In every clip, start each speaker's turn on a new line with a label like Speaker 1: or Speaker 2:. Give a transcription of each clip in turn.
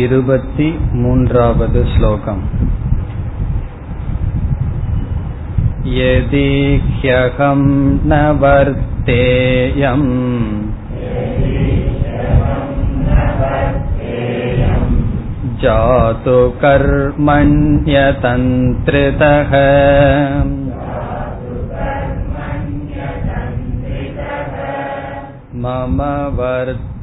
Speaker 1: இருपति मून्रावद् श्लोकम् यदि ह्यहं न वर्तेयम् जातु कर्मण्यतन्त्रितः मम वर्त्मानुवर्तन्ते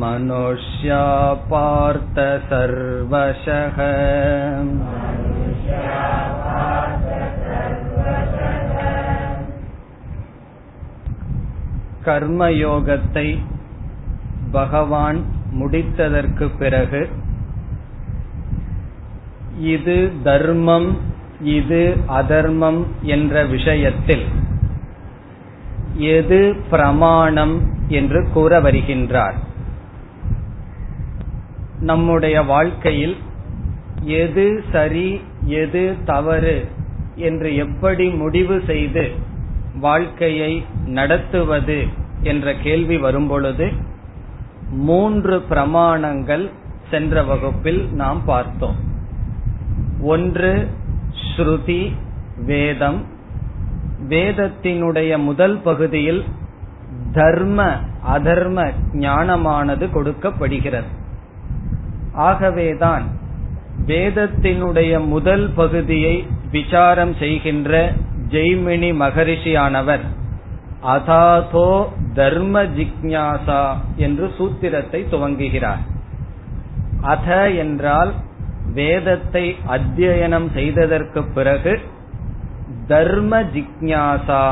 Speaker 1: मनुष्या पार्थ सर्वशः கர்மயோகத்தை பகவான் முடித்ததற்கு பிறகு இது தர்மம் இது அதர்மம் என்ற விஷயத்தில். எது பிரமாணம் என்று கூற வருகின்றார். நம்முடைய வாழ்க்கையில் எது சரி எது தவறு என்று எப்படி முடிவு செய்து வாழ்க்கையை நடத்துவது என்ற கேள்வி வரும்பொழுது மூன்று பிரமாணங்கள் சென்ற வகுப்பில் நாம் பார்த்தோம். ஒன்று ஸ்ருதி வேதம். வேதத்தினுடைய முதல் பகுதியில் தர்ம அதர்ம ஞானமானது கொடுக்கப்படுகிறது. ஆகவேதான் வேதத்தினுடைய முதல் பகுதியை விசாரம் செய்கின்ற ஜெய்மினி மகரிஷியானவர் அதாதோ தர்ம ஜிக்ஞாசா என்று சூத்திரத்தை துவங்குகிறார். அத என்றால் வேதத்தை அத்தியனம் செய்ததற்கு பிறகு தர்ம ஜிக்ஞாசா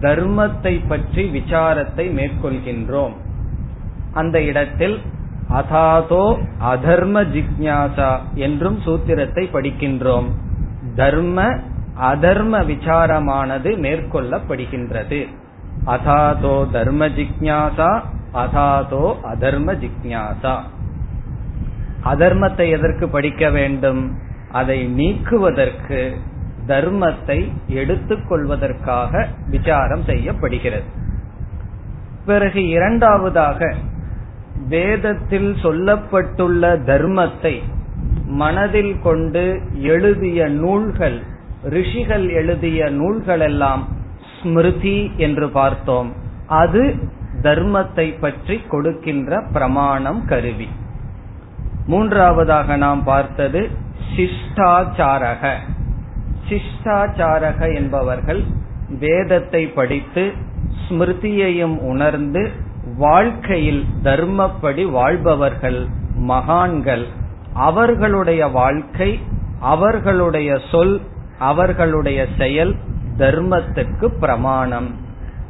Speaker 1: தர்மத்தை பற்றி விசாரத்தை மேற்கொள்கின்றோம். அந்த இடத்தில் அதாதோ அதர்ம ஜிக்ஞாசா என்றும் சூத்திரத்தை படிக்கின்றோம். தர்ம அதர்ம விசாரமானது மேற்கொள்ளப்படுகின்றது. அதாதோ தர்ம ஜிக்ஞாசா அதாதோ அதர்ம ஜிக்ஞாசா. அதர்மத்தை எதற்கு படிக்க வேண்டும்? அதை நீக்குவதற்கு தர்மத்தை எடுத்துக்கொள்வதற்காக விசாரம் செய்யப்படுகிறது. பிறகு இரண்டாவதாக வேதத்தில் சொல்லப்பட்டுள்ள தர்மத்தை மனதில் கொண்டு எழுதிய நூல்கள் ரிஷிகள் எழுதிய நூல்கள் எல்லாம் ஸ்மிருதி என்று பார்த்தோம். அது தர்மத்தை பற்றி கொடுக்கின்ற பிரமாணம் கருவி. மூன்றாவதாக நாம் பார்த்தது சிஷ்டாச்சாரக. சிஷ்டாச்சாரக என்பவர்கள் வேதத்தை படித்து ஸ்மிருதியையும் உணர்ந்து வாழ்க்கையில் தர்மப்படி வாழ்பவர்கள் மகான்கள். அவர்களுடைய வாழ்க்கை அவர்களுடைய சொல் அவர்களுடைய செயல் தர்மத்துக்கு பிரமாணம்.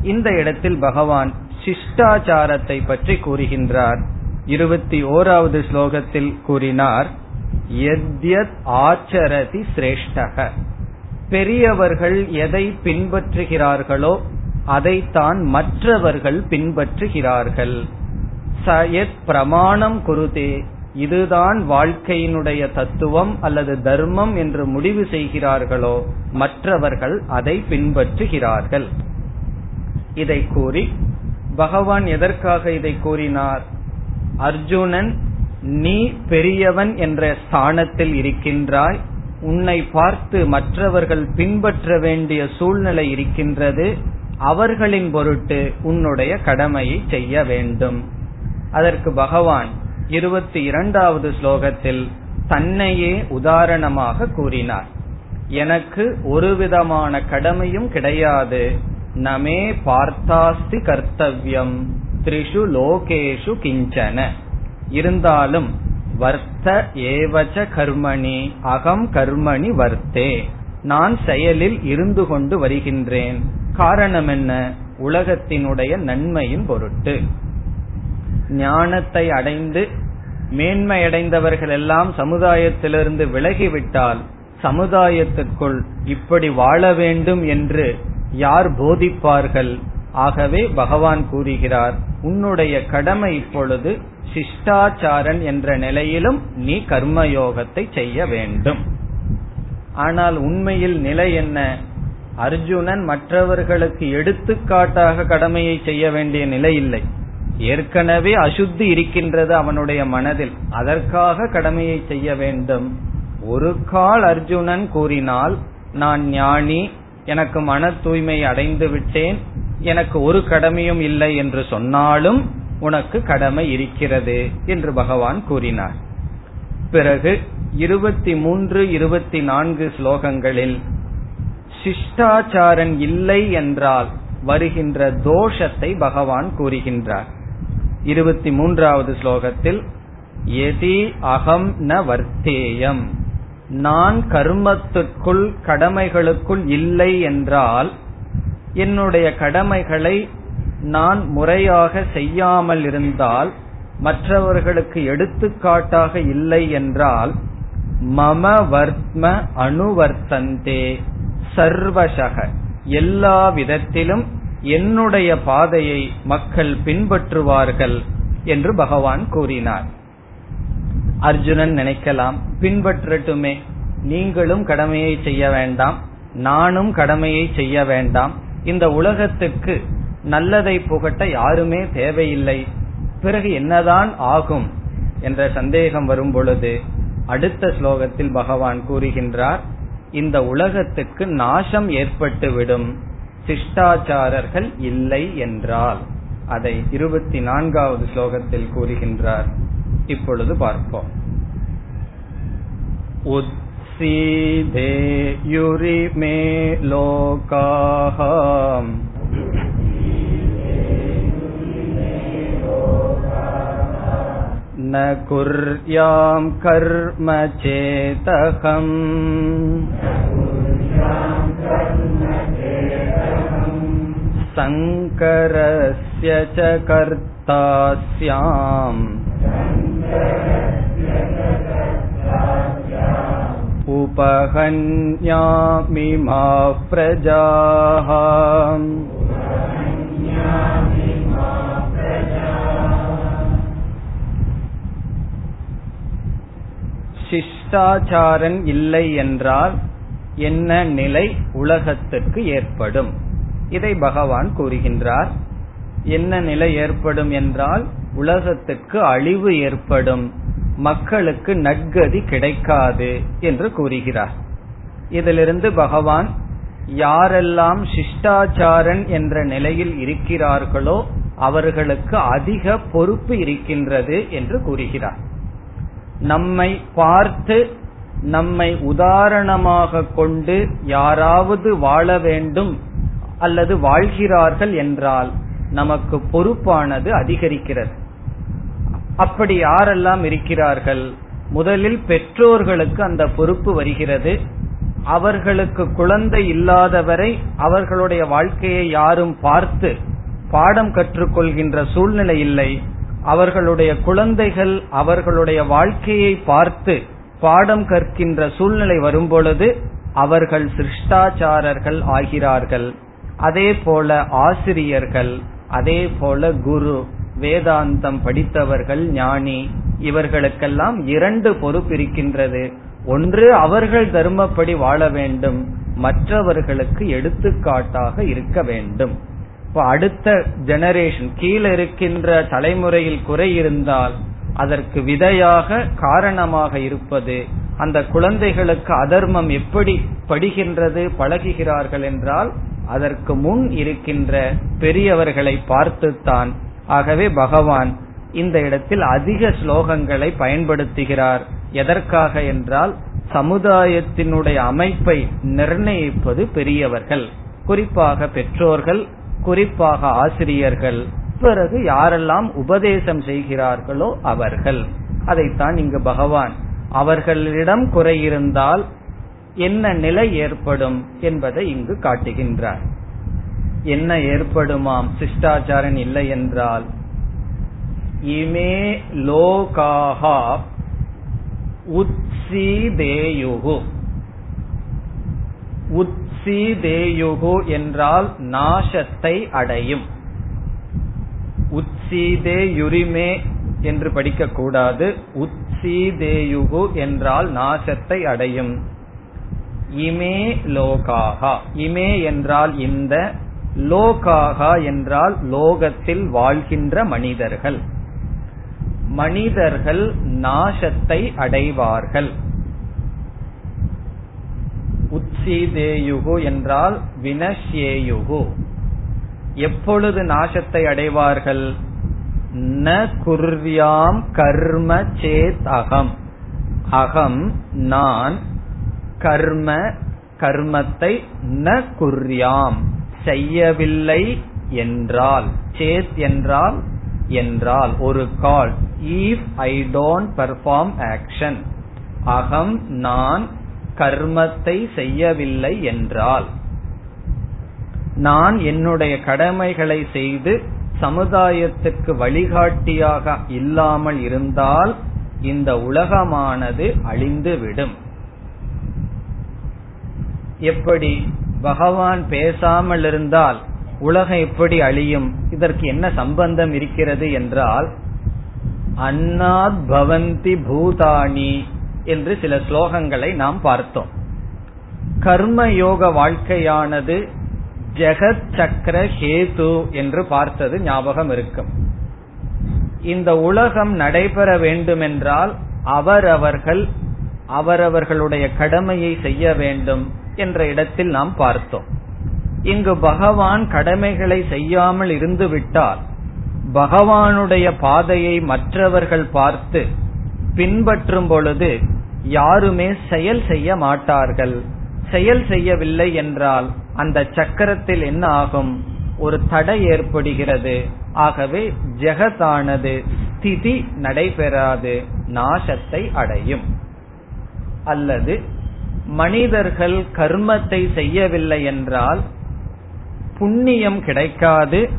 Speaker 1: இந்த இடத்தில் பகவான் சிஷ்டாச்சாரத்தை பற்றி கூறுகின்றார். இருபத்தி ஓராவது ஸ்லோகத்தில் கூறினார் எத்யத் ஆச்சரதி சிரேஷ்டக. பெரியவர்கள் எதை பின்பற்றுகிறார்களோ அதைத்தான் மற்றவர்கள் பின்பற்றுகிறார்கள். சயத் பிரமாணம் குருதே இதுதான் வாழ்க்கையினுடைய தத்துவம் அல்லது தர்மம் என்று முடிவு செய்கிறார்களோ மற்றவர்கள் அதை பின்பற்றுகிறார்கள். இதை கூறி பகவான் எதற்காக இதை கூறினார்? அர்ஜுனன் நீ பெரியவன் என்ற ஸ்தானத்தில் இருக்கின்றாய். உன்னை பார்த்து மற்றவர்கள் பின்பற்ற வேண்டிய சூழ்நிலை இருக்கின்றது. அவர்களின் பொருட்டு உன்னுடைய கடமையை செய்ய வேண்டும். அதற்கு பகவான் இருபத்தி இரண்டாவது ஸ்லோகத்தில் தன்னையே உதாரணமாக கூறினார். எனக்கு ஒரு விதமான கடமையும் கிடையாது. நமே பார்த்தாஸ்தி கர்த்தவ்யம். த்ரிஷு லோகேஷு கிஞ்சன. இருந்தாலும் வர்த்த ஏவச்ச கர்மணி அகம் கர்மணி வர்த்தே. நான் செயலில் இருந்து கொண்டு வருகின்றேன். காரணம் என்ன? உலகத்தினுடைய நன்மையின் பொருட்டு. ஞானத்தை அடைந்து மேன்மையடைந்தவர்கள் எல்லாம் சமுதாயத்திலிருந்து விலகிவிட்டால் சமுதாயத்துக்குள் இப்படி வாழ வேண்டும் என்று யார் போதிப்பார்கள்? ஆகவே பகவான் கூறுகிறார் உன்னுடைய கடமை இப்பொழுது சிஷ்டாச்சாரன் என்ற நிலையிலும் நீ கர்மயோகத்தை செய்ய வேண்டும். ஆனால் உண்மையில் நிலை என்ன? அர்ஜுனன் மற்றவர்களுக்கு எடுத்துக்காட்டாக கடமையை செய்ய வேண்டிய நிலை இல்லை. ஏற்கனவே அசுத்தி இருக்கின்றது அவனுடைய மனதில். அதற்காக கடமையை செய்ய வேண்டும். ஒரு கால் அர்ஜுனன் கூறினால் நான் ஞானி எனக்கு மன தூய்மை அடைந்து விட்டேன். எனக்கு ஒரு கடமையும் இல்லை என்று சொன்னாலும் உனக்கு கடமை இருக்கிறது என்று பகவான் கூறினார். பிறகு இருபத்தி மூன்று இருபத்தி நான்கு ஸ்லோகங்களில் சிஷ்டாச்சாரன் இல்லை என்றால் வருகின்ற தோஷத்தை பகவான் கூறுகின்றார். இருபத்தி மூன்றாவது ஸ்லோகத்தில் எதி அகம் ந வர்த்தேயம். நான் கர்மத்துக்குள் கடமைகளுக்குள் இல்லை என்றால் என்னுடைய கடமைகளை நான் முறையாக செய்யாமல் இருந்தால் மற்றவர்களுக்கு எடுத்துக்காட்டாக இல்லை என்றால் மம வர்த்ம அணுவர்த்தந்தே சர்வசக. எல்லா விதத்திலும் என்னுடைய பாதையை மக்கள் பின்பற்றுவார்கள் என்று பகவான் கூறினார். அர்ஜுனன் நினைக்கலாம் பின்பற்றட்டுமே. நீங்களும் கடமையை செய்ய வேண்டாம் நானும் கடமையை செய்ய வேண்டாம். இந்த உலகத்துக்கு நல்லதை புகட்ட யாருமே தேவையில்லை. பிறகு என்னதான் ஆகும் என்ற சந்தேகம் வரும் பொழுது அடுத்த ஸ்லோகத்தில் பகவான் கூறுகின்றார் இந்த உலகத்துக்கு நாசம் ஏற்பட்டுவிடும். சிஷ்டாச்சாரர்கள் இல்லை என்றால். அதை இருபத்தி நான்காவது ஸ்லோகத்தில் கூறுகின்றார். இப்பொழுது பார்ப்போம். सीधेयुरिमे लोकाः न कुर्यां कर्म चेतकम् सङ्करस्य च कर्ता कर्तास्याम् उपहन्यामिमाः प्रजाः சிஷ்டாச்சாரன் இல்லை என்றால் என்ன நிலை உலகத்திற்கு ஏற்படும் இதை பகவான் கூறுகின்றார் என்ன நிலை ஏற்படும் என்றால் உலகத்துக்கு அழிவு ஏற்படும் மக்களுக்கு நற்கதி கிடைக்காது என்று கூறுகிறார். இதிலிருந்து பகவான் யாரெல்லாம் சிஷ்டாச்சாரன் என்ற நிலையில் இருக்கிறார்களோ அவர்களுக்கு அதிக பொறுப்பு இருக்கின்றது என்று கூறுகிறார். நம்மை பார்த்து நம்மை உதாரணமாக கொண்டு யாராவது வாழ வேண்டும் அல்லது வாழ்கிறார்கள் என்றால் நமக்கு பொறுப்பானது அதிகரிக்கிறது. அப்படி யாரெல்லாம் இருக்கிறார்கள்? முதலில் பெற்றோர்களுக்கு அந்த பொறுப்பு வருகிறது. அவர்களுக்கு குழந்தை இல்லாதவரை அவர்களுடைய வாழ்க்கையை யாரும் பார்த்து பாடம் கற்றுக்கொள்கின்ற சூழ்நிலை இல்லை. அவர்களுடைய குழந்தைகள் அவர்களுடைய வாழ்க்கையை பார்த்து பாடம் கற்கின்ற சூழ்நிலை வரும்பொழுது அவர்கள் சிருஷ்டாச்சாரர்கள் ஆகிறார்கள். அதே போல ஆசிரியர்கள் அதே போல குரு வேதாந்தம் படித்தவர்கள் ஞானி இவர்களுக்கெல்லாம் இரண்டு பொறுப்பு இருக்கின்றது ஒன்று அவர்கள் தர்மப்படி வாழ வேண்டும். மற்றவர்களுக்கு எடுத்துக்காட்டாக இருக்க வேண்டும். இப்ப அடுத்த ஜெனரேஷன் கீழே இருக்கின்ற தலைமுறையில் குறை இருந்தால் அதற்கு விதையாக காரணமாக இருப்பது அந்த குழந்தைகளுக்கு அதர்மம் எப்படி படுகின்றது பழகுகிறார்கள் என்றால் அதற்கு முன் இருக்கின்ற பெரியவர்களை பார்த்துத்தான் ஆகவே பகவான் இந்த இடத்தில் அதிக ஸ்லோகங்களை பயன்படுத்துகிறார். எதற்காக என்றால் சமுதாயத்தினுடைய அமைப்பை நிர்ணயிப்பது பெரியவர்கள். குறிப்பாக பெற்றோர்கள் குறிப்பாக ஆசிரியர்கள். பிறகு யாரெல்லாம் உபதேசம் செய்கிறார்களோ அவர்கள். அதைத்தான் இங்கு பகவான் அவர்களிடம் குறையிருந்தால் என்ன நிலை ஏற்படும் என்பதை இங்கு காட்டுகின்றார். என்ன ஏற்படுமாம்? சிஷ்டாச்சாரன் இல்லை என்றால் இமே லோகாஹா உத்சீதேயுகு. உத்சீதேயுகு என்றால் நாசத்தை அடையும். உத்சீதேயுரிமே என்று படிக்கக்கூடாது. உத்சீதேயுகு என்றால் நாசத்தை அடையும். இமே லோகாகா இமே என்றால் இந்த லோகாகா என்றால் லோகத்தில் வாழ்கின்ற மனிதர்கள். மனிதர்கள் நாசத்தை அடைவார்கள். உத்சீதேயுகு என்றால் வினஷ்யேயுகு. எப்பொழுது நாசத்தை அடைவார்கள்? ந குர்யாம் கர்ம சேத் அகம். அகம் நான் கர்ம கர்மத்தை ந குர்யாம். செய்யவில்லை என்றால் சேத் என்றால் என்றால் ஒரு கால் if I don't perform action அகம் நான் கர்மத்தை செய்யவில்லை என்றால் நான் என்னுடைய கடமைகளை செய்து சமுதாயத்துக்கு வழிகாட்டியாக இல்லாமல் இருந்தால் இந்த உலகமானது அழிந்துவிடும். எப்படி? பகவான் பேசாமல் இருந்தால் உலகம் எப்படி அழியும்? இதற்கு என்ன சம்பந்தம் இருக்கிறது என்றால் அன்னாத் பவந்தி பூதானி என்று சில ஸ்லோகங்களை நாம் பார்த்தோம். கர்ம யோக வாழ்க்கையானது ஜெகத் சக்கர ஹேது என்று பார்த்தது ஞாபகம் இருக்கும். இந்த உலகம் நடைபெற வேண்டுமென்றால் அவரவர்கள் அவரவர்களுடைய கடமையை செய்ய வேண்டும். என்ற இடத்தில் நாம் பார்த்தோம். இங்கு பகவான் கடமைகளை செய்யாமல் இருந்துவிட்டால் பகவானுடைய பாதையை மற்றவர்கள் பார்த்து பின்பற்றும் பொழுது யாருமே செயல் செய்ய மாட்டார்கள். செயல் செய்யவில்லை என்றால் அந்த சக்கரத்தில் என்ன ஆகும்? ஒரு தடை ஏற்படுகிறது. ஆகவே ஜெகத்தானது ஸ்திதி நடைபெறாது நாசத்தை அடையும். அல்லது மனிதர்கள் கர்மத்தை செய்யவில்லை என்றால் புண்ணியம் கிடைக்காது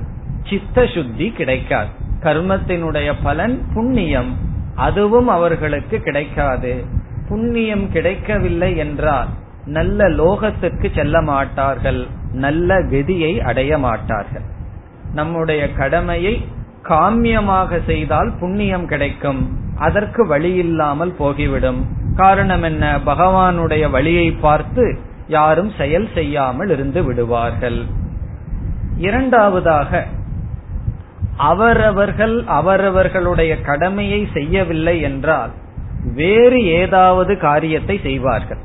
Speaker 1: சித்த சுத்தி கிடைக்காது. கர்மத்தினுடைய பலன் புண்ணியம் அதுவும் அவர்களுக்கு கிடைக்காது. புண்ணியம் கிடைக்கவில்லை என்றால் நல்ல லோகத்துக்கு செல்ல மாட்டார்கள் நல்ல கதியை அடைய மாட்டார்கள். நம்முடைய கடமையை காமியமாக செய்தால் புண்ணியம் கிடைக்கும். அதற்கு வழி இல்லாமல் போகிவிடும். காரணம் என்ன? பகவானுடைய வழியை பார்த்து யாரும் செயல் செய்யாமல் இருந்து விடுவார்கள். இரண்டாவதாக அவரவர்கள் அவரவர்களுடைய கடமையை செய்யவில்லை என்றால் வேறு ஏதாவது காரியத்தை செய்வார்கள்.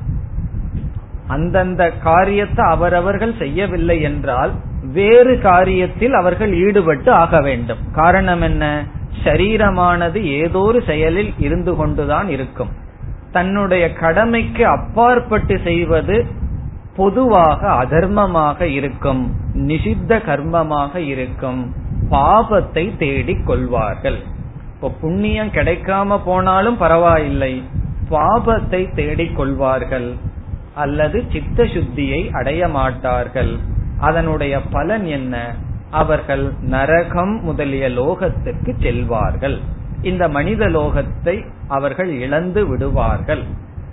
Speaker 1: அந்தந்த காரியத்தை அவரவர்கள் செய்யவில்லை என்றால் வேறு காரியத்தில் அவர்கள் ஈடுபட்டு ஆக வேண்டும். காரணம் என்ன? சரீரமானது ஏதோ ஒரு செயலில் இருந்து கொண்டுதான் இருக்கும். தன்னுடைய கடமைக்கு அப்பாற்பட்டு செய்வது பொதுவாக அதர்மமாக இருக்கும். நிஷித்த கர்மமாக இருக்கும். பாபத்தை தேடிக் கொள்வார்கள். இப்போ புண்ணியம் கிடைக்காம போனாலும் பரவாயில்லை. பாபத்தை தேடிக் கொள்வார்கள். அல்லது சித்த சுத்தியை அடைய மாட்டார்கள். அதனுடைய பலன் என்ன? அவர்கள் நரகம் முதலிய லோகத்திற்கு செல்வார்கள். இந்த மனித லோகத்தை அவர்கள் இழந்து விடுவார்கள்.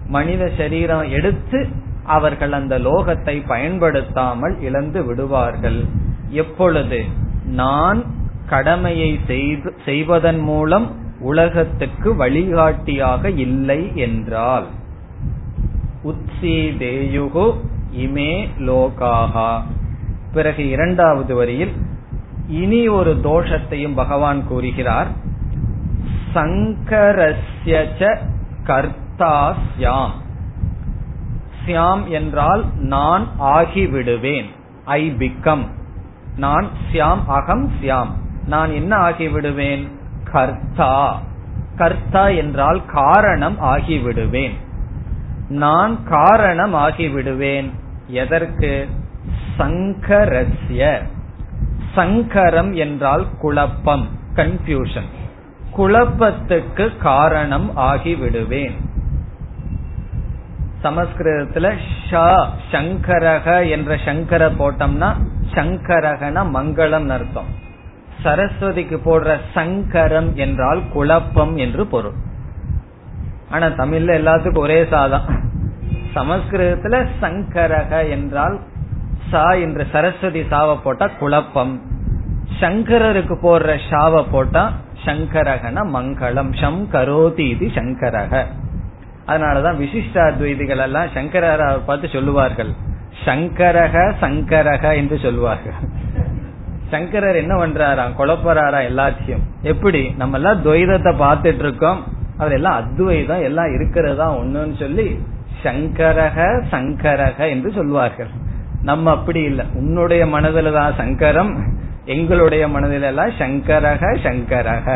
Speaker 1: மனித சரீரம் எடுத்து அவர்கள் அந்த லோகத்தை பயன்படுத்தாமல் இழந்து விடுவார்கள். எப்பொழுது? நான் கடமையை செய்வதன் மூலம் உலகத்துக்கு வழிகாட்டியாக இல்லை என்றால் உத்சீதேயுகு இமே லோகாகா பிறகு இரண்டாவது வரியில் இனி ஒரு தோஷத்தையும் பகவான் கூறுகிறார். சங்கரஸ்ய கர்த்தா சியாம் சியாம் என்றால் நான் ஆகிவிடுவேன். ஐ பிகம் நான் சியாம் அகம் சியாம் நான் என்ன ஆகிவிடுவேன்? கர்த்தா. கர்த்தா என்றால் காரணம் ஆகிவிடுவேன். நான் காரணம் ஆகிவிடுவேன். எதற்கு? சங்கரஸ்ய. சங்கரம் என்றால் குழப்பம் கன்ஃபியூஷன் குழப்பத்துக்கு காரணம் ஆகிவிடுவேன். சமஸ்கிருதத்துல ஷா சங்கரக என்ற சங்கர போட்டோம்னா சங்கரகன மங்களம் அர்த்தம். சரஸ்வதிக்கு போடுற சங்கரம் என்றால் குழப்பம் என்று பொருள். ஆனா தமிழ்ல எல்லாத்துக்கும் ஒரே சாதம். சமஸ்கிருதத்துல சங்கரக என்றால் சா என்ற சரஸ்வதி சாவ போட்டா குழப்பம். சங்கரருக்கு போடுற ஷாவ போட்டா சங்கரகன மங்களம் ஷம் கரோதி இது சங்கரக. அதனாலதான் விசிஷ்டாத்வைதிகள் எல்லாம் சங்கரரை பார்த்து சொல்லுவார்கள். சங்கரக சங்கரக என்று சொல்லுவார்கள் சங்கரர் என்ன பண்றாராம்? குழப்பறாரா எல்லாத்தையும். எப்படி? நம்ம எல்லாம் துவைதத்தை பார்த்துட்டு இருக்கோம் அவர் எல்லாம் அத்வைதம் எல்லாம் இருக்கிறதா ஒண்ணுன்னு சொல்லி சங்கரக சங்கரக என்று சொல்வார்கள். நம்ம அப்படி இல்லை. உன்னுடைய மனதில தான் சங்கரம் எங்களுடைய மனதில எல்லாம் சங்கரக சங்கரக.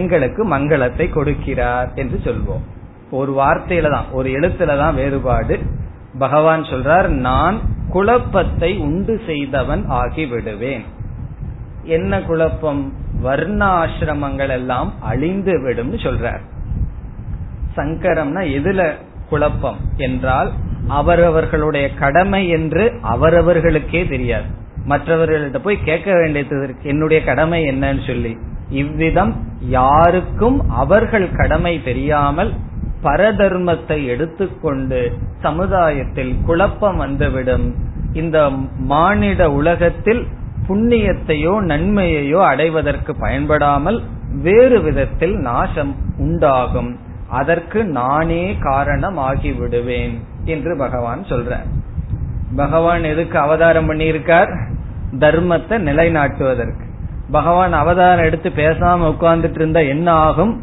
Speaker 1: எங்களுக்கு மங்களத்தை கொடுக்கிறார் என்று சொல்வோம். ஒரு வார்த்தையில தான் ஒரு எழுத்துல தான் வேறுபாடு. பகவான் சொல்றார் நான் குழப்பத்தை உண்டு செய்தவன் ஆகி விடுவேன் என்ன குழப்பம்? வர்ணாசிரமங்கள் எல்லாம் அழிந்து விடும் சொல்றார். சங்கரம்னா எதுல குழப்பம்? என்றால் அவரவர்களுடைய கடமை என்று அவரவர்களுக்கே தெரியாது. மற்றவர்கள்ட்ட போய் கேட்க வேண்டியது என்னுடைய கடமை என்னன்னு சொல்லி. இவ்விதம் யாருக்கும் அவர்கள் கடமை தெரியாமல் பரதர்மத்தை எடுத்துக்கொண்டு சமுதாயத்தில் குழப்பம் வந்துவிடும். இந்த மானிட உலகத்தில் புண்ணியத்தையோ நன்மையையோ அடைவதற்கு பயன்படாமல் வேறு விதத்தில் நாசம் உண்டாகும். அதற்கு நானே காரணம் ஆகிவிடுவேன் என்று பகவான் சொல்றார். பகவான் எதுக்கு அவதாரம் பண்ணியிருக்கார்? தர்மத்தை நிலைநாட்டுவதற்கு. பகவான் அவதாரம் எடுத்து பேசாம உட்கார்ந்துட்டு இருந்தா என்ன ஆகும்?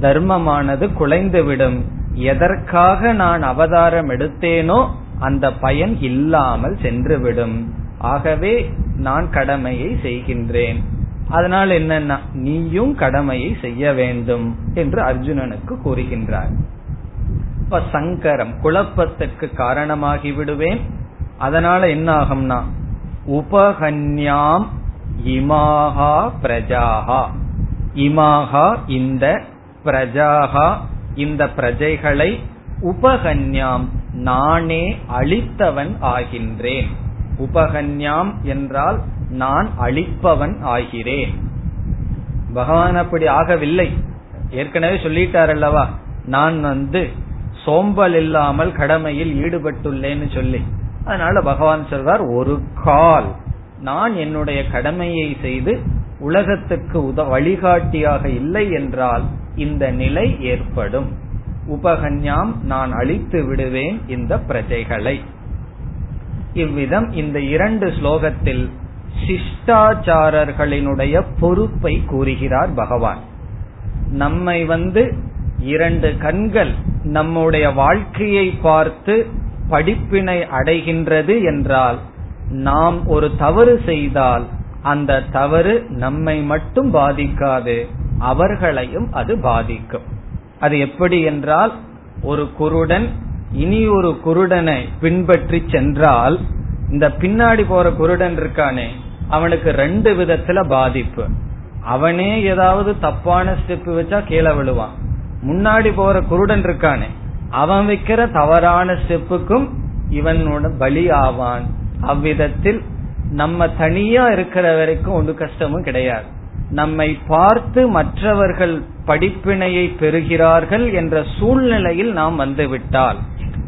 Speaker 1: தர்மமானது குலைந்துவிடும். எதற்காக நான் அவதாரம் எடுத்தேனோ அந்த பயன் இல்லாமல் சென்றுவிடும். ஆகவே நான் கடமையை செய்கின்றேன். அதனால் என்னன்னா நீயும் கடமையை செய்ய வேண்டும் என்று அர்ஜுனனுக்கு கூறுகின்றார். குழப்ப சங்கரம் குழப்பத்திற்கு காரணமாகி விடுவேன். அதனால என்ன ஆகும்னா உபகன்யாம் இமாகா பிரஜாகா இமாகா இந்த பிரஜாகா இந்த பிரஜைகளை உபகன்யாம் நானே அழித்தவன் ஆகின்றேன். உபகன்யாம் என்றால் நான் அழிப்பவன் ஆகிறேன். பகவான் அப்படி ஆகவில்லை. ஏற்கனவே சொல்லிட்டார் அல்லவா? நான் வந்து சோம்பல் இல்லாமல் கடமையில் ஈடுபட்டுள்ளேன்னு சொல்லி. அதனால பகவான் சொல்றார் ஒரு கால். நான் என்னுடைய கடமையை செய்து உலகத்துக்கு உத வழிகாட்டியாக இல்லை என்றால் இந்த நிலை ஏற்படும். உபகன்யாம் நான் அழித்து விடுவேன் இந்த பிரஜைகளை. இவ்விதம் இந்த இரண்டு ஸ்லோகத்தில் சிஷ்டாச்சாரர்களினுடைய பொறுப்பை கூறுகிறார் பகவான். நம்மை வந்து இரண்டு கண்கள் நம்முடைய வாழ்க்கையை பார்த்து படிப்பினை அடைகின்றது என்றால் நாம் ஒரு தவறு செய்தால் அந்த தவறு நம்மை மட்டும் பாதிக்காது அவர்களையும் அது பாதிக்கும். அது எப்படி என்றால் ஒரு குருடன் இனி ஒரு குருடனை பின்பற்றி சென்றால் இந்த பின்னாடி போற குருடன் இருக்கானே அவனுக்கு ரெண்டு விதத்துல பாதிப்பு. அவனே ஏதாவது தப்பான ஸ்டெப் வச்சா கீழே விழுவான். முன்னாடி போற குருடன் இருக்கானே அவன் வைக்கிற தவறான ஸ்டெப்புக்கும் இவனோட பலி ஆவான். அவ்விதத்தில் நம்ம தனியா இருக்கிற வரைக்கும் ஒன்று கஷ்டமும் கிடையாது. நம்மை பார்த்து மற்றவர்கள் படிப்பினையை பெறுகிறார்கள் என்ற சூழ்நிலையில் நாம் வந்துவிட்டால்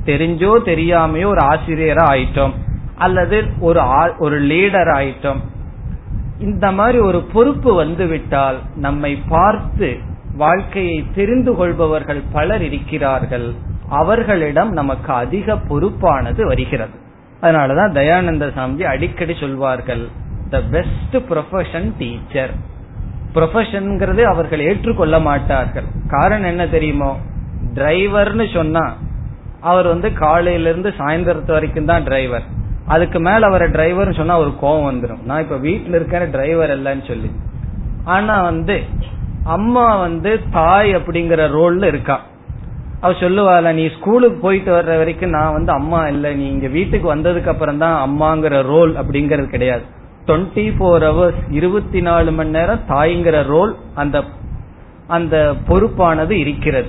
Speaker 1: தெரிஞ்சோ தெரியாமையோ ஒரு ஆசிரியரா ஆயிட்டோம் அல்லது ஒரு ஒரு லீடர் ஆயிட்டோம். இந்த மாதிரி ஒரு பொறுப்பு வந்துவிட்டால் நம்மை பார்த்து வாழ்க்கையை தெரிந்து கொள்பவர்கள் பலர் இருக்கிறார்கள். அவர்களிடம் நமக்கு அதிக பொறுப்பானது வருகிறது. அதனாலதான் தயானந்த சாமி அடிக்கடி சொல்வார்கள் த பெஸ்ட் ப்ரொஃபஷன் டீச்சர் ப்ரொஃபஷன்ங்கிறது அவர்கள் ஏற்றுக்கொள்ள மாட்டார்கள். காரணம் என்ன தெரியுமோ? டிரைவர்னு சொன்னா அவர் வந்து காலையில இருந்து சாயந்தரத்து வரைக்கும் தான் டிரைவர் அதுக்கு மேல அவரை டிரைவர் சொன்னா ஒரு கோவம் வந்துடும் நான் இப்ப வீட்டுல இருக்கிற டிரைவர் இல்லைன்னு சொல்லி. ஆனா வந்து அம்மா வந்து தாய் அப்படிங்கிற ரோல்ல இருக்கா. அவ சொல்லுவாள் நீ ஸ்கூலுக்கு போயிட்டு வர்ற வரைக்கும் நான் வந்து அம்மா இல்ல. நீ இங்க வீட்டுக்கு வந்ததுக்கு அப்புறம் தான் அம்மாங்கிற ரோல் அப்படிங்கறது கிடையாது. டுவெண்ட்டி போர் ஹவர்ஸ் இருபத்தி நாலு மணி நேரம் தாய்ங்கிற ரோல் அந்த அந்த பொறுப்பானது இருக்கிறது.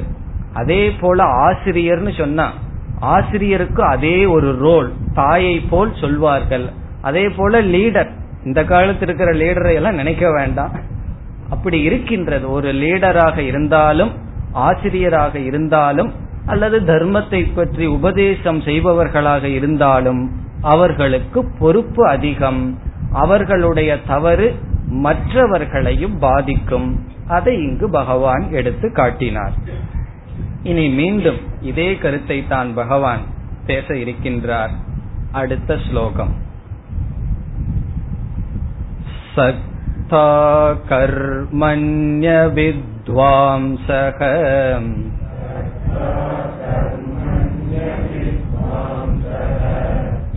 Speaker 1: அதே போல ஆசிரியர்னு சொன்னா ஆசிரியருக்கு அதே ஒரு ரோல் தாயை போல் சொல்வார்கள். அதே போல லீடர் இந்த காலத்தில் இருக்கிற லீடரை எல்லாம் நினைக்க வேண்டாம். அப்படி இருக்கின்றது. ஒரு லீடராக இருந்தாலும் ஆசிரியராக இருந்தாலும் அல்லது தர்மத்தை பற்றி உபதேசம் செய்பவர்களாக இருந்தாலும் அவர்களுக்கு பொறுப்பு அதிகம். அவர்களுடைய தவறு மற்றவர்களையும் பாதிக்கும். அதை இங்கு பகவான் எடுத்து காட்டினார். இனி மீண்டும் இதே கருத்தை தான் பகவான் பேச இருக்கின்றார். அடுத்த ஸ்லோகம். सक्ता कर्मण्यविद्वांसः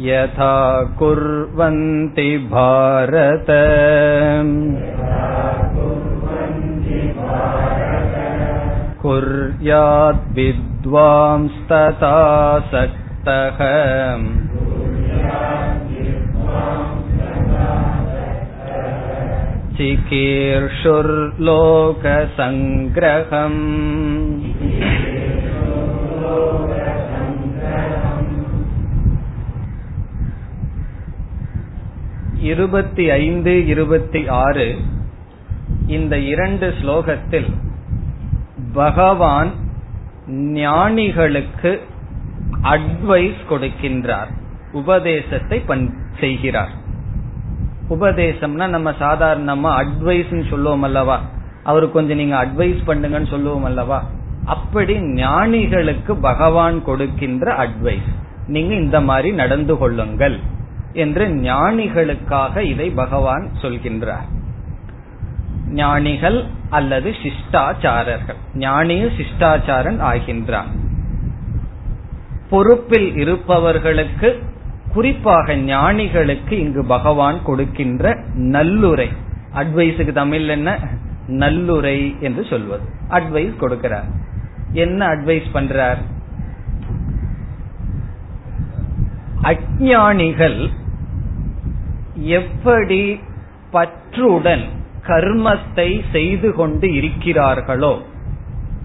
Speaker 1: यथा कुर्वन्ति भारत कुर्याद्विद्वांस्तथा सक्तः चिकीर्षुर्लोकसङ्ग्रहम् இருபத்தி ஐந்து இருபத்தி ஆறு இந்த இரண்டு ஸ்லோகத்தில் பகவான் ஞானிகளுக்கு அட்வைஸ் கொடுக்கின்றார் உபதேசத்தை செய்கிறார் உபதேசம்னா நம்ம சாதாரணமா அட்வைஸ் சொல்லுவோம் அல்லவா? அவரு கொஞ்சம் நீங்க அட்வைஸ் பண்ணுங்கன்னு சொல்லுவோம் அல்லவா? அப்படி ஞானிகளுக்கு பகவான் கொடுக்கின்ற அட்வைஸ் நீங்க இந்த மாதிரி நடந்து கொள்ளுங்கள் என்று ஞானிகளுக்காக இதை பகவான் சொல்கின்றார். ஞானிகள் அல்லது சிஷ்டாச்சாரர்கள். ஞானியும் சிஷ்டாச்சாரன் ஆகின்றான். பொறுப்பில் இருப்பவர்களுக்கு குறிப்பாக ஞானிகளுக்கு இங்கு பகவான் கொடுக்கின்ற நல்லுரை. அட்வைஸுக்கு தமிழ் என்ன? நல்லுரை என்று சொல்வது. அட்வைஸ் கொடுக்கிறார். என்ன அட்வைஸ் பண்றார்? அஜானிகள் எப்படி பற்றுடன் கர்மத்தை செய்து கொண்டு இருக்கிறார்களோ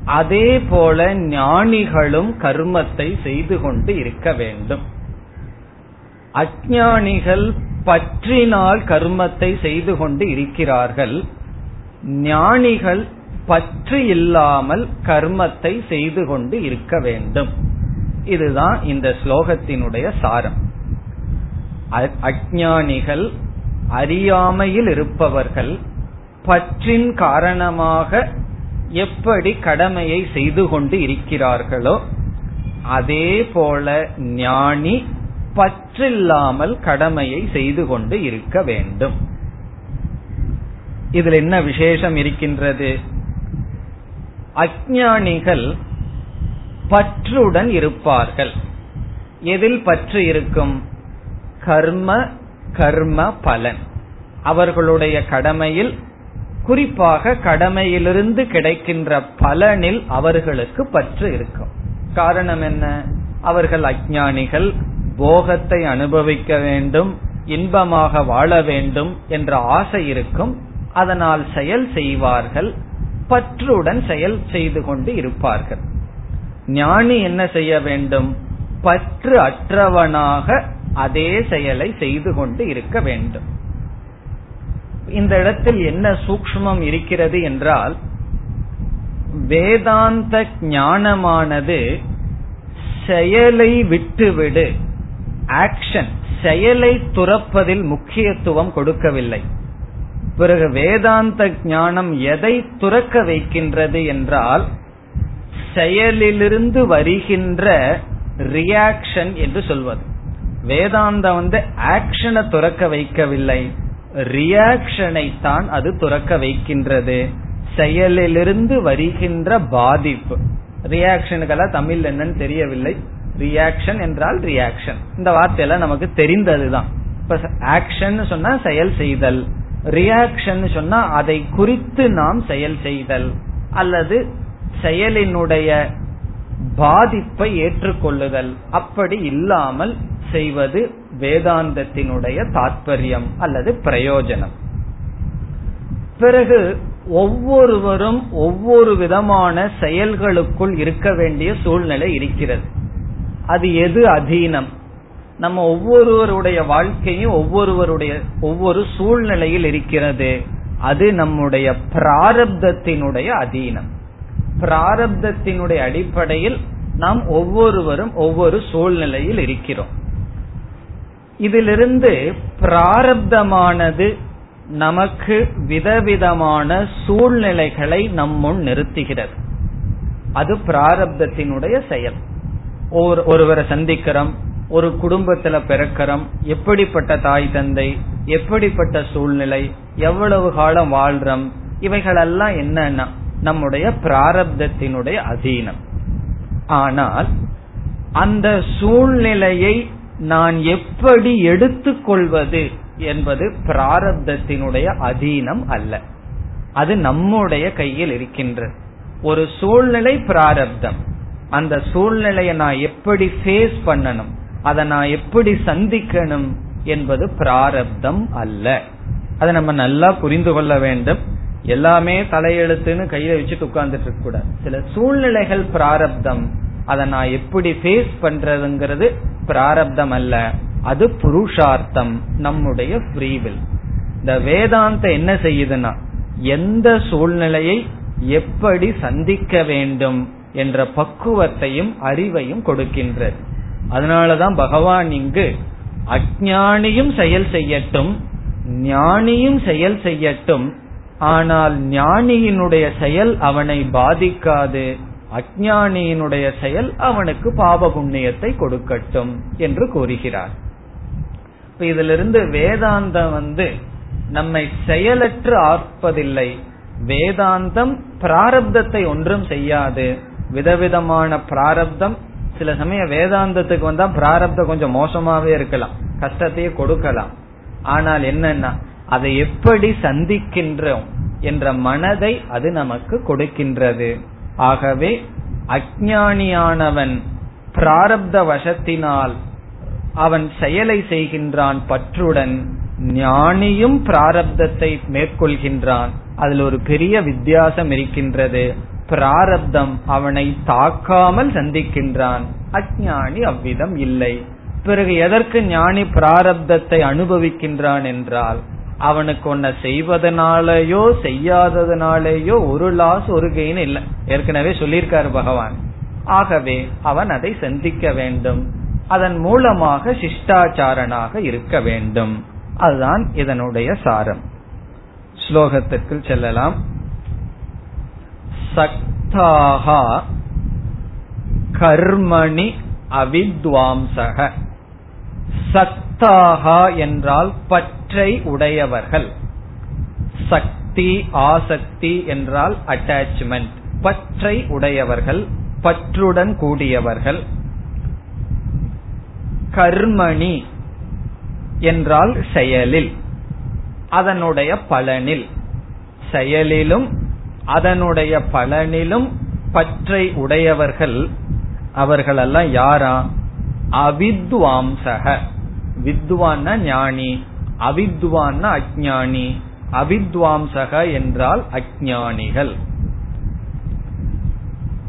Speaker 1: அதே போல ஞானிகளும் கர்மத்தை செய்து கொண்டு இருக்க வேண்டும். அஜானிகள் பற்றினால் கர்மத்தை செய்து கொண்டு இருக்கிறார்கள். ஞானிகள் பற்று இல்லாமல் கர்மத்தை செய்து கொண்டு இருக்க வேண்டும். இதுதான் இந்த ஸ்லோகத்தினுடைய சாரம். அஜானிகள் அறியாமையில் இருப்பவர்கள் பற்றின் காரணமாக எப்படி கடமையை செய்து கொண்டு இருக்கிறார்களோ அதே போல ஞானி பற்றில்லாமல் கடமையை செய்து கொண்டு இருக்க வேண்டும். இதுல என்ன விசேஷம் இருக்கின்றது? அஜானிகள் பற்றுடன் இருப்பார்கள். எதில் பற்று இருக்கும்? கர்ம கர்ம பலன். அவர்களுடைய கடமையில் குறிப்பாக கடமையிலிருந்து கிடைக்கின்ற பலனில் அவர்களுக்கு பற்று இருக்கும். காரணம் என்ன? அவர்கள் அஜானிகள் போகத்தை அனுபவிக்க வேண்டும் இன்பமாக வாழ வேண்டும் என்ற ஆசை இருக்கும். அதனால் செயல் செய்வார்கள் பற்றுடன் செயல் செய்து கொண்டு இருப்பார்கள். ஞானி என்ன செய்ய வேண்டும்? பற்று அற்றவனாக அதே செயலை செய்து கொண்டு இருக்க வேண்டும். இந்த இடத்தில் என்ன சூக்மம் இருக்கிறது என்றால் வேதாந்த ஞானமானது செயலை விட்டுவிடு ஆக்ஷன் செயலை துறப்பதில் முக்கியத்துவம் கொடுக்கவில்லை. பிறகு வேதாந்த ஞானம் எதை துறக்க வைக்கின்றது என்றால் செயலிலிருந்து வருகின்ற ரியாக்ஷன் என்று சொல்வது. வேதாந்தம் வந்து ஆக்ஷனை துறக்க வைக்கவில்லை. ரியாக்ஷனை தான் அது துறக்க வைக்கின்றது. செயலிலிருந்து வருகின்ற பாதிப்பு. ரியாக்ஷனுக்கெல்லாம் தமிழ் என்னன்னு தெரியவில்லை. ரியாக்ஷன் என்றால் ரியாக்ஷன் இந்த வார்த்தையில நமக்கு தெரிந்ததுதான். இப்ப ஆக்ஷன் சொன்னா செயல் செய்தல். ரியாக்ஷன் சொன்னா அதை குறித்து நாம் செயல் செய்தல். அல்லது செயலினுடைய பாதிப்பை ஏற்றுக்கொள்ளுதல். அப்படி இல்லாமல் செய்வது வேதாந்தத்தினுடைய தாற்பயம் அல்லது பிரயோஜனம். பிறகு ஒவ்வொருவரும் ஒவ்வொரு விதமான செயல்களுக்குள் இருக்க வேண்டிய சூழ்நிலை இருக்கிறது. அது எது அதீனம்? நம்ம ஒவ்வொருவருடைய வாழ்க்கையும் ஒவ்வொருவருடைய ஒவ்வொரு சூழ்நிலையில் இருக்கிறது. அது நம்முடைய பிராரப்தத்தினுடைய அதீனம். பிராரப்தத்தினுடைய அடிப்படையில் நாம் ஒவ்வொருவரும் ஒவ்வொரு சூழ்நிலையில் இருக்கிறோம். இதிலிருந்து பிராரப்தமானது நமக்கு விதவிதமான சூழ்நிலைகளை நம்முன் நிறுத்துகிறது. அது பிராரப்தத்தினுடைய செயல். ஒருவரை சந்திக்கிறோம் ஒரு குடும்பத்துல பிறக்கிறோம் எப்படிப்பட்ட தாய் தந்தை எப்படிப்பட்ட சூழ்நிலை எவ்வளவு காலம் வாழ்றோம் இவைகளெல்லாம் என்னன்னா நம்முடைய பிராரப்தத்தினுடைய அதீனம். ஆனால் அந்த சூழ்நிலையை நான் எப்படி எடுத்துக்கொள்வது என்பது பிராரப்தத்தினுடைய அதீனம் அல்ல. அது நம்முடைய கையில் இருக்கின்றது. ஒரு சூழ்நிலை பிராரப்தம். அந்த சூழ்நிலையை நான் எப்படி ஃபேஸ் பண்ணணும் அதை நான் எப்படி சந்திக்கணும் என்பது பிராரப்தம் அல்ல. அதை நம்ம நல்லா புரிந்து கொள்ள வேண்டும். எல்லாமே தலையெழுத்துன்னு கையில வச்சுட்டு உட்கார்ந்துட்டு இருக்க கூடாது. சில சூழ்நிலைகள் பிராரப்தம். அதை நான் எப்படி ஃபேஸ் பண்றதுங்கிறது பிராரப்தம் அல்ல. அது புருஷார்த்தம் நம்முடைய ஃப்ரீவில் இந்த வேதாந்த என்ன செய்யுதுன்னா எந்த சூழ்நிலையை எப்படி சந்திக்க வேண்டும் என்ற பக்குவத்தையும் அறிவையும் கொடுக்கின்றது. அதனாலதான் பகவான் இங்கு அஜானியும் செயல் செய்யட்டும் ஞானியும் செயல் செய்யட்டும் ஆனால் ஞானியினுடைய செயல் அவனை பாதிக்காது அஜானியினுடைய செயல் அவனுக்கு பாப புண்ணியத்தை கொடுக்கட்டும் என்று கூறுகிறார். இப்ப இதிலிருந்து வேதாந்தம் வந்து நம்மை செயலற்று ஆற்பதில்லை வேதாந்தம் பிராரப்தத்தை ஒன்றும் செய்யாது. விதவிதமான பிராரப்தம். சில சமயம் வேதாந்தத்துக்கு வந்தா பிராரப்தம் கொஞ்சம் மோசமாவே இருக்கலாம். கஷ்டத்தையே கொடுக்கலாம். ஆனால் என்னன்னா அதை எப்படி சந்திக்கின்றோம் என்ற மனதை அது நமக்கு கொடுக்கின்றது. ஆகவே அஜானியானவன் பிராரப்த வசத்தினால் அவன் செயலை செய்கின்றான் பற்றுடன் ஞானியும் பிராரப்தத்தை மேற்கொள்கின்றான். அதில் ஒரு பெரிய வித்தியாசம் இருக்கின்றது. பிராரப்தம் அவனை தாக்காமல் சந்திக்கின்றான். அஜானி அவ்விதம் இல்லை. பிறகு எதற்கு ஞானி பிராரப்தத்தை அனுபவிக்கின்றான் என்றால் அவனுக்கு ஒன்ன செய்வதனாலேயோ செய்யாததனாலேயோ ஒரு லாஸ் ஒரு கெயின் இல்லை. ஏற்கனவே சொல்லியிருக்காரு பகவான். ஆகவே அவன் அதை சந்திக்க வேண்டும். அதன் மூலமாக சிஷ்டாச்சாரனாக இருக்க வேண்டும். அதுதான் இதனுடைய சாரம். ஸ்லோகத்திற்கு செல்லலாம். சக்தாகா கர்மணி அவித்வாம்சக. சக்தாகா என்றால் பற்றை உடையவர்கள். சக்தி ஆசக்தி என்றால் அட்டாச்மெண்ட் பற்றை உடையவர்கள் பற்றுடன் கூடியவர்கள். கர்மணி என்றால் செயலில் அதனுடைய பலனில். செயலிலும் அதனுடைய பலனிலும் பற்றை உடையவர்கள் அவர்களெல்லாம் யாரா? அவித்வாம்சக. வித்வான்னா ஞானி அவித்வான்னா அஜானி அவித்வாம்சக என்றால் அஜானிகள்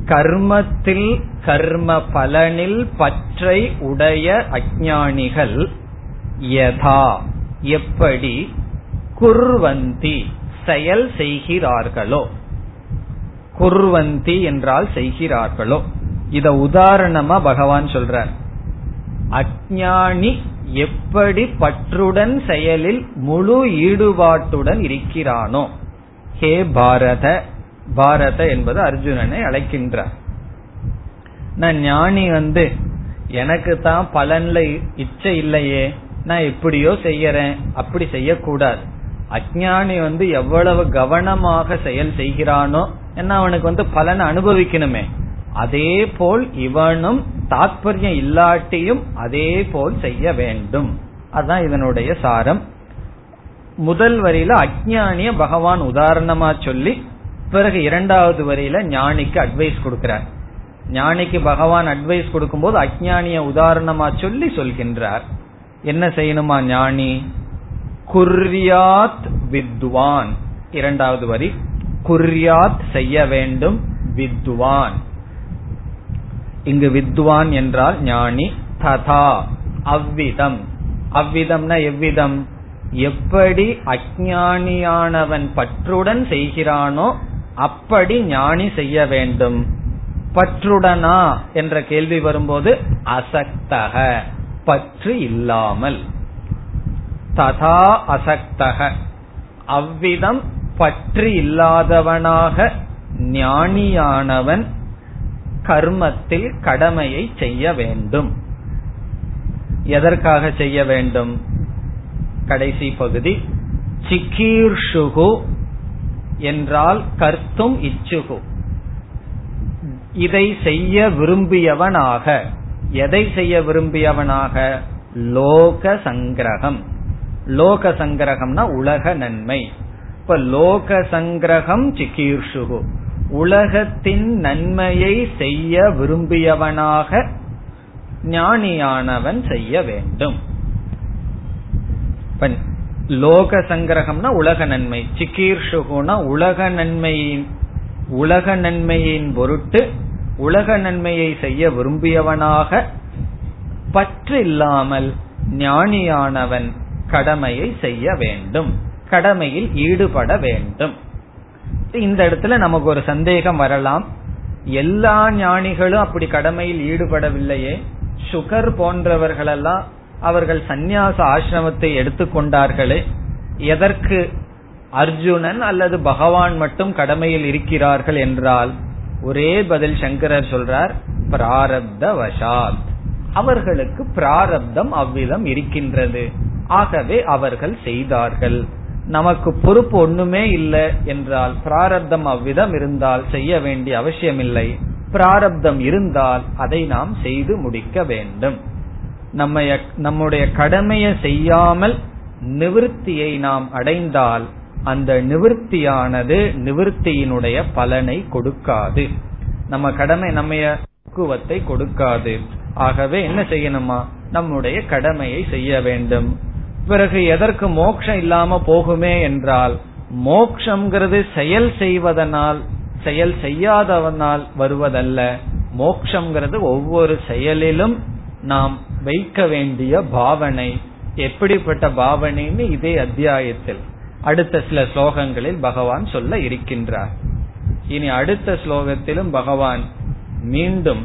Speaker 1: கர்மத்தில் கர்ம பலனில் பற்றை உடைய அஜானிகள் யதா? எப்படி? குர்வந்தி செயல் செய்கிறார்களோ. குர்வந்தி என்றால் செய்கிறார்களோ? இத உதாரணமா பகவான் சொல்றார். அஜானி எப்படி பற்றுடன் செயலில் முழு ஈடுபாட்டுடன் இருக்கிறானோ? ஹே பாரத பாரத என்பது அர்ஜுனனை அழைக்கின்றார். நான் ஞானி வந்து எனக்கு தான் பலன்ல இச்சை இல்லையே நான் எப்படியோ செய்யறேன் அப்படி செய்யக்கூடாது. அஜானி வந்து எவ்வளவு கவனமாக செயல் செய்கிறானோ ஏன்னா அவனுக்கு வந்து பலனை அனுபவிக்கணுமே. அதே போல் இவனும் தாற்பயம் இல்லாட்டியும் அதே போல் செய்ய வேண்டும். அதுதான் இதனுடைய சாரம். முதல் வரியில அஜானிய பகவான் உதாரணமா சொல்லி பிறகு இரண்டாவது வரியில ஞானிக்கு அட்வைஸ் கொடுக்கிறார். ஞானிக்கு பகவான் அட்வைஸ் கொடுக்கும்போது அஜானிய உதாரணமா சொல்லி சொல்கின்றார். என்ன செய்யணுமா ஞானி? குர்யாத் வித்வான். இரண்டாவது வரி. குர்யாத் செய்ய வேண்டும் வித்வான். இங்கு வித்வான் என்றால் ஞானி ததா அவ்விதம். அவ்விதம்னா எவ்விதம்? எப்படி அஜானியானவன் பற்றுடன் செய்கிறானோ அப்படி ஞானி செய்ய வேண்டும். பற்றுடனா என்ற கேள்வி வரும்போது அசக்தக பற்று இல்லாமல். ததா அசக்தக அவ்விதம் பற்று இல்லாதவனாக ஞானியானவன் கர்மத்தில் கடமையை செய்ய வேண்டும். எதற்காக செய்ய வேண்டும்? கடைசி பகுதி சிக்கீர்ஷுகு என்றால் கர்த்தும் இச்சுகு. இதை செய்ய விரும்பியவனாக எதை செய்ய விரும்பியவனாக? லோக சங்கிரகம் லோக சங்கிரகம்னா உலக நன்மை. இப்ப லோக சங்கிரகம் சிகீர்ஷுகு. உலகத்தின் நன்மையை செய்ய விரும்பியவனாக ஞானியானவன் செய்ய வேண்டும். லோக சங்கிரகம்னா உலக நன்மை சிக்கீர்ஷுகுனா உலக நன்மையின் உலக நன்மையின் பொருட்டு உலக நன்மையை செய்ய விரும்பியவனாக பற்று இல்லாமல் ஞானியானவன் கடமையை செய்ய வேண்டும். கடமையில் ஈடுபட வேண்டும். இந்த இடத்துல நமக்கு ஒரு சந்தேகம் வரலாம். எல்லா ஞானிகளும் அப்படி கடமையில் ஈடுபடவில்லையே. சுகர் போன்றவர்களெல்லாம் அவர்கள் சந்நியாச ஆசிரமத்தை எடுத்துக்கொண்டார்களே எதற்கு? அர்ஜுனன் அல்லது பகவான் மட்டும் கடமையில் இருக்கிறார்கள் என்றால் ஒரே பதில் சங்கரர் சொல்றார் பிராரப்த வசாத் அவர்களுக்கு பிராரப்தம் அவ்விதம் இருக்கின்றது. ஆகவே அவர்கள் செய்தார்கள். நமக்கு பொறுப்பு ஒண்ணுமே இல்லை என்றால் பிராரப்தம் அவ்விதம் இருந்தால் செய்ய வேண்டிய அவசியமில்லை. பிராரப்தம் இருந்தால் அதை நாம் செய்து முடிக்க வேண்டும். நம்ம நம்முடைய கடமையை செய்யாமல் நிவிருத்தியை நாம் அடைந்தால் அந்த நிவிருத்தியானது நிவிருத்தியினுடைய பலனை கொடுக்காது. நம்ம கடமை நம்ம பக்குவத்தை கொடுக்காது. ஆகவே என்ன செய்யணுமா? நம்முடைய கடமையை செய்ய வேண்டும். பிறகு எதற்கு மோட்சம் இல்லாம போகுமே என்றால் மோக்ஷங்கிறது செயல் செய்வதனால் செயல் செய்யாதவனால் வருவதல்ல. மோக்ஷங்கிறது ஒவ்வொரு செயலிலும் நாம் வைக்க வேண்டிய பாவனை. எப்படிப்பட்ட பாவனைன்னு இதே அத்தியாயத்தில் அடுத்த சில ஸ்லோகங்களில் பகவான் சொல்ல இருக்கின்றார். இனி அடுத்த ஸ்லோகத்திலும் பகவான் மீண்டும்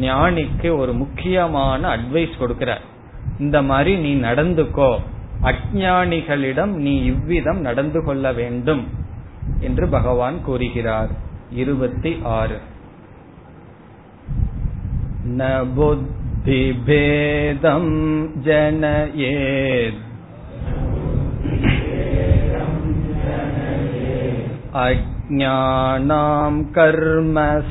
Speaker 1: ஞானிக்கு ஒரு முக்கியமான அட்வைஸ் கொடுக்கிறார். இந்த மாதிரி நீ நடந்துக்கோ அஜானிகளிடம் நீ இவ்விதம் நடந்து கொள்ள வேண்டும் என்று பகவான் கூறுகிறார் இருபத்தி ஆறு न बुद्धिभेदं जनयेत् अज्ञानां कर्मसङ्गिनाम्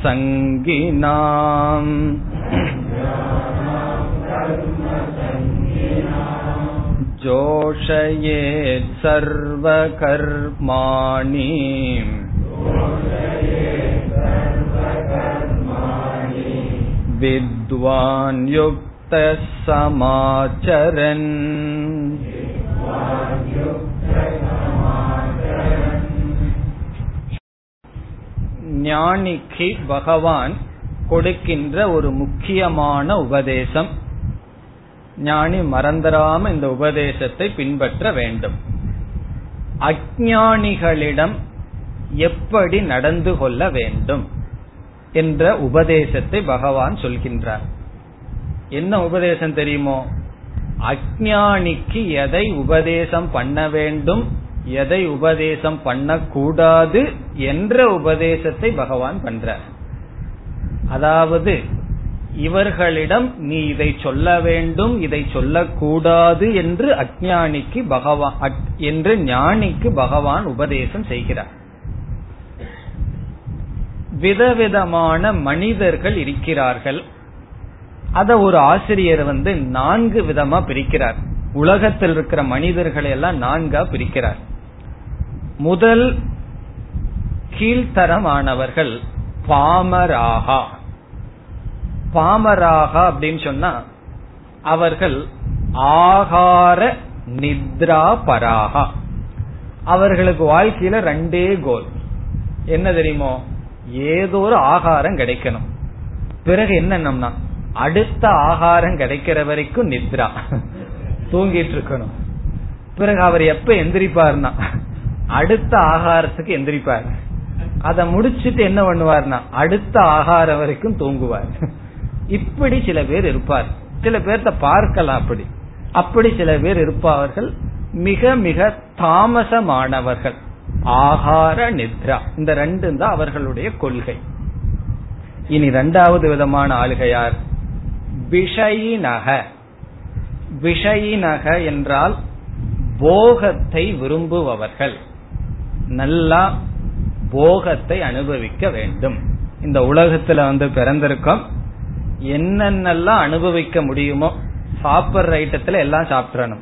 Speaker 1: जोषयेत् सर्वकर्माणि विद्वान् युक्तः समाचरन् ஞானிக்கு பகவான் கொடுக்கின்ற ஒரு முக்கியமான உபதேசம் ஞானி மறந்தராம இந்த உபதேசத்தை பின்பற்ற வேண்டும். அஜானிகளிடம் எப்படி நடந்து கொள்ள வேண்டும் என்ற உபதேசத்தை பகவான் சொல்கின்றார். என்ன உபதேசம் தெரியுமோ? அஜானிக்கு எதை உபதேசம் பண்ண வேண்டும் எதை உபதேசம் பண்ணக்கூடாது என்ற உபதேசத்தை பகவான் பண்றார். அதாவது இவர்களிடம் நீ இதை சொல்ல வேண்டும் இதை சொல்லக்கூடாது என்று அஜானிக்கு பகவான் என்று ஞானிக்கு பகவான் உபதேசம் செய்கிறார். விதவிதமான மனிதர்கள் இருக்கிறார்கள். அத ஒரு ஆசிரியர் வந்து நான்கு விதமா பிரிக்கிறார். உலகத்தில் இருக்கிற மனிதர்களை எல்லாம் நான்கா பிரிக்கிறார். முதல் கீழ்த்தரமானவர்கள் பாமராகா. பாமராகா அப்படின்னு சொன்னா அவர்கள் ஆகார நித்ரா பராகா அவர்களுக்கு வாழ்க்கையில ரெண்டே கோல் என்ன தெரியுமோ? ஏதோ ஒரு ஆகாரம் கிடைக்கணும். பிறகு என்னன்னா அடுத்த ஆகாரம் கிடைக்கிற வரைக்கும் நித்ரா. தூங்கிட்டு இருக்கணும். பிறகு அவர் எப்ப எந்திரிப்பார்னா அடுத்த ஆகாரத்துக்கு எந்திரிப்பார். அதை முடிச்சிட்டு என்ன பண்ணுவார்னா அடுத்த ஆகாரம் வரைக்கும் தூங்குவார். இப்படி சில பேர் இருப்பார். சில பேர்த்த பார்க்கலாம் அப்படி. அப்படி சில பேர் இருப்பார்கள் மிக மிக தாமசமானவர்கள். ஆகார நித்ரா. இந்த ரெண்டு தான் அவர்களுடைய கொள்கை. இனி இரண்டாவது விதமான ஆளுகையார் விஷயினக. விஷயினக என்றால் போகத்தை விரும்புபவர்கள். நல்லா போகத்தை அனுபவிக்க வேண்டும். இந்த உலகத்துல வந்து பிறந்திருக்கோம். என்னென்னலாம் அனுபவிக்க முடியுமோ சாப்பிட்ற ஐட்டத்துல எல்லாம் சாப்பிட்றணும்.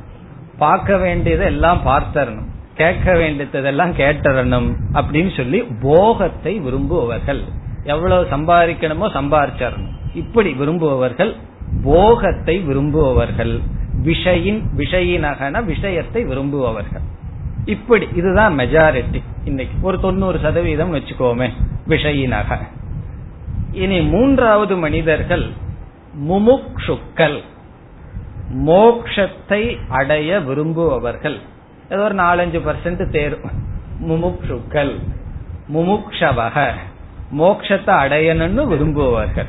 Speaker 1: பார்க்க வேண்டியதை எல்லாம் பார்த்தரணும். கேட்க வேண்டியதெல்லாம் கேட்டரணும் அப்படின்னு சொல்லி போகத்தை விரும்புபவர்கள். எவ்வளவு சம்பாதிக்கணுமோ சம்பாதிச்சரணும். இப்படி விரும்புபவர்கள் போகத்தை விரும்புபவர்கள். விஷயின் விஷயினகன விஷயத்தை விரும்புபவர்கள். இப்படி இதுதான் மெஜாரிட்டி இன்னைக்கு ஒரு தொண்ணூறு சதவீதம் வச்சுக்கோமே விஷயினக. இனி மூன்றாவது மனிதர்கள் முமுக்ஷுக்கள். மோக்ஷத்தை அடைய விரும்புபவர்கள். ஏதோ ஒரு நாலஞ்சு பர்சன்ட் தேரும் முமுக்ஷுக்கள். முமுக்ஷவக. மோக்ஷத்தை அடையணும்னு விரும்புவார்கள்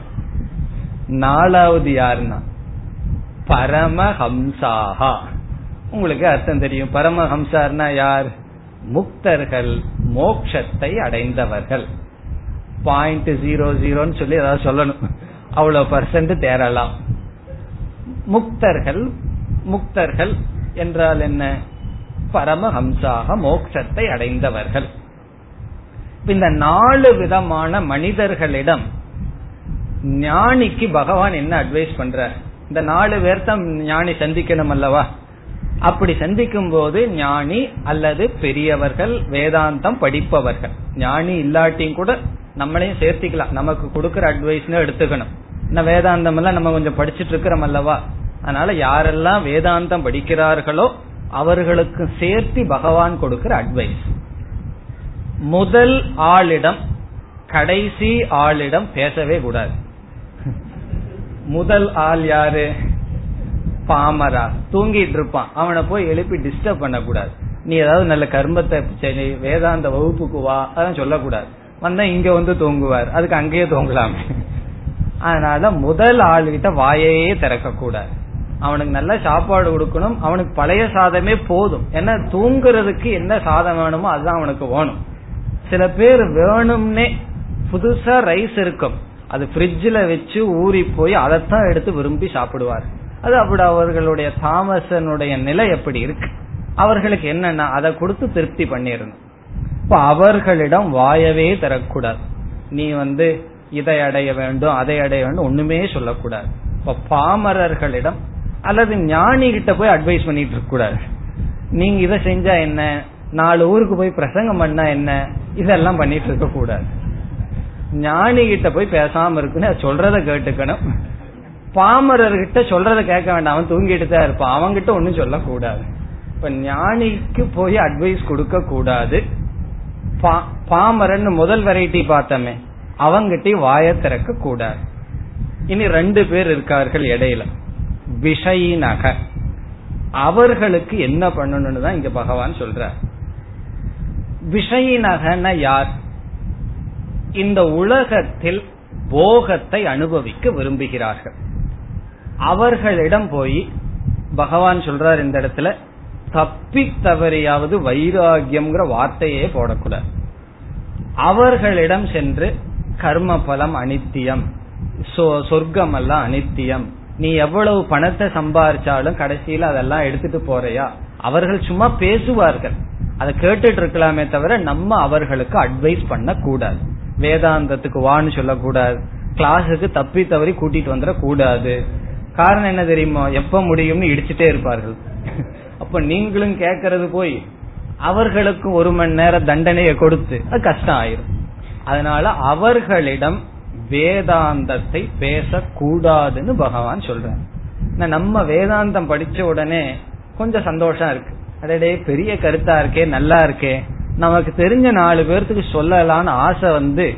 Speaker 1: நாலாவது யாருன்னா? பரமஹம்சாகா உங்களுக்கு அர்த்தம் தெரியும். பரமஹம்சார்னா யார்? முக்தர்கள் மோக்ஷத்தை அடைந்தவர்கள். பாயிண்ட் ஜீரோ ஜீரோன்னு சொல்லி ஏதாவது சொல்லணும். அவ்வளவு பர்சன்ட் தேரலாம் முக்தர்கள் முக்தர்கள் என்றால் என்ன? பரமஹம்சாக மோட்சத்தை அடைந்தவர்கள். இந்த நாலு விதமான மனிதர்களிடம் ஞானிக்கு பகவான் என்ன அட்வைஸ் பண்ற இந்த நாலு பேர்த்த ஞானி சந்திக்கணும் அல்லவா? அப்படி சந்திக்கும் போது ஞானி அல்லது பெரியவர்கள் வேதாந்தம் படிப்பவர்கள். ஞானி இல்லாட்டியும் கூட நம்மளையும் சேர்த்திக்கலாம். நமக்கு கொடுக்கற அட்வைஸ்னு எடுத்துக்கணும். இன்னும் வேதாந்தம் எல்லாம் நம்ம கொஞ்சம் படிச்சுட்டு இருக்கிறோம் அல்லவா? அதனால யாரெல்லாம் வேதாந்தம் படிக்கிறார்களோ அவர்களுக்கு சேர்த்து பகவான் கொடுக்கிற அட்வைஸ் முதல் ஆளிடம் கடைசி ஆளிடம் பேசவே கூடாது. முதல் ஆள் யாரு? பாமரா. தூங்கிட்டு இருப்பான். அவனை போய் எழுப்பி டிஸ்டர்ப் பண்ணக்கூடாது. நீ ஏதாவது நல்ல கர்மத்தை வேதாந்த வகுப்புக்கு வா அதான் சொல்லக்கூடாது. வந்தா இங்க வந்து தூங்குவார். அதுக்கு அங்கேயே தூங்கலாமே. அதனால முதல் ஆளுகிட்ட வாயையே திறக்க கூடாது அவனுக்கு நல்ல சாப்பாடு கொடுக்கணும். அவனுக்கு பழைய சாதமே போதும். ஏன்னா தூங்குறதுக்கு என்ன சாதம் வேணுமோ அதுதான் அவனுக்கு வேணும். சில பேர் வேணும்னே புதுசா ரைஸ் இருக்கும். அது ஃப்ரிட்ஜில் வச்சு ஊறி போய் அதைத்தான் எடுத்து விரும்பி சாப்பிடுவார். அது அப்படி அவர்களுடைய தாமசனுடைய நிலை எப்படி இருக்கு? அவர்களுக்கு என்னன்னா அதை கொடுத்து திருப்தி பண்ணிடணும். இப்ப அவர்களிடம் வாயவே தரக்கூடாது நீ வந்து இதை அடைய வேண்டும் அதை அடைய வேண்டும் ஒண்ணுமே சொல்லக்கூடாது. இப்ப பாமரர்களிடம் அல்லது ஞானி கிட்ட போய் அட்வைஸ் பண்ணிட்டு இருக்க கூடாது. நீங்க இதை செஞ்சா என்ன? நாலு ஊருக்கு போய் பிரசங்கம் பண்ணா என்ன? இதெல்லாம் பண்ணிட்டு இருக்க கூடாது. ஞானி கிட்ட போய் பேசாம இருக்குன்னு சொல்றத கேட்டுக்கணும். பாமரர்கிட்ட சொல்றத கேட்க வேண்டாம். அவன் தூங்கிட்டு தான் இருப்பான். அவங்கிட்ட ஒன்னும் சொல்லக்கூடாது. இப்ப ஞானிக்கு போய் அட்வைஸ் கொடுக்க கூடாது. பாமரன் முதல் வெரைட்டி பார்த்தமே அவங்கிட்ட வாய திறக்க கூடாது. இனி ரெண்டு பேர் இருக்கார்கள் இடையில. விஷயினக. அவர்களுக்கு என்ன பண்ணணும்னு தான் இங்க பகவான் சொல்ற விஷயினகன யார்? இந்த உலகத்தில் போகத்தை அனுபவிக்க விரும்புகிறார்கள். அவர்களிடம் போய் பகவான் சொல்றார் இந்த இடத்துல தப்பி தவறியாவது வைராகியம்ங்கிற வார்த்தையே போடக்கூடாது. அவர்களிடம் சென்று கர்ம பலம் அனித்தியம். சொர்க்கம் எல்லாம் அனித்தியம். நீ எவ்வளவு பணத்தை சம்பாரிச்சாலும் கடைசியில அதெல்லாம் எடுத்துட்டு போறையா? அவர்கள் சும்மா பேசுவார்கள். அதை கேட்டுட்டு இருக்கலாமே தவிர நம்ம அவர்களுக்கு அட்வைஸ் பண்ண கூடாது வேதாந்தத்துக்கு வான்னு சொல்லக்கூடாது. கிளாஸுக்கு தப்பி தவறி கூட்டிட்டு வந்துட கூடாது காரணம் என்ன தெரியுமா? எப்ப முடியும்னு இடிச்சுட்டே இருப்பார்கள். அப்ப நீங்களும் கேட்கறது போய் அவர்களுக்கு ஒரு மணி நேரம் தண்டனையை கொடுத்து அது கஷ்டம் ஆயிரும் அதனால அவர்களிடம் வேதாந்தத்தை பேசக்கூடாதுன்னு பகவான் சொல்ற நம்ம வேதாந்தம் படிச்ச உடனே கொஞ்சம் சந்தோஷம் இருக்கு. அடடே பெரிய கருத்தா இருக்கே நல்லா இருக்கே. நமக்கு தெரிஞ்ச நாலு பேர்த்துக்கு சொல்லலான்னு ஆசை வந்து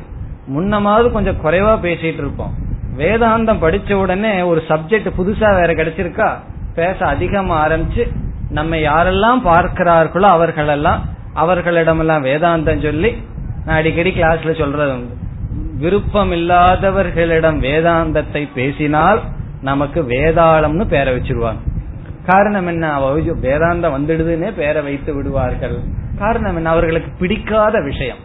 Speaker 1: முன்னமாவது கொஞ்சம் குறைவா பேசிட்டு இருப்போம். வேதாந்தம் படிச்ச உடனே ஒரு சப்ஜெக்ட் புதுசா வேற கிடைச்சிருக்கா? பேச அதிகமா ஆரம்பிச்சு நம்ம யாரெல்லாம் பார்க்கிறார்களோ அவர்களெல்லாம் அவர்களிடமெல்லாம் வேதாந்தம் சொல்லி நான் அடிக்கடி கிளாஸ்ல சொல்றது உண்டு. விருப்பம் இல்லாதவர்களிடம் வேதாந்தத்தை பேசினால் நமக்கு வேதாளம்னு பேரை வச்சிருவாங்க. காரணம் என்ன? வேதாந்தம் வந்துடுதுன்னே பேரை வைத்து விடுவார்கள். காரணம் என்ன? அவர்களுக்கு பிடிக்காத விஷயம்.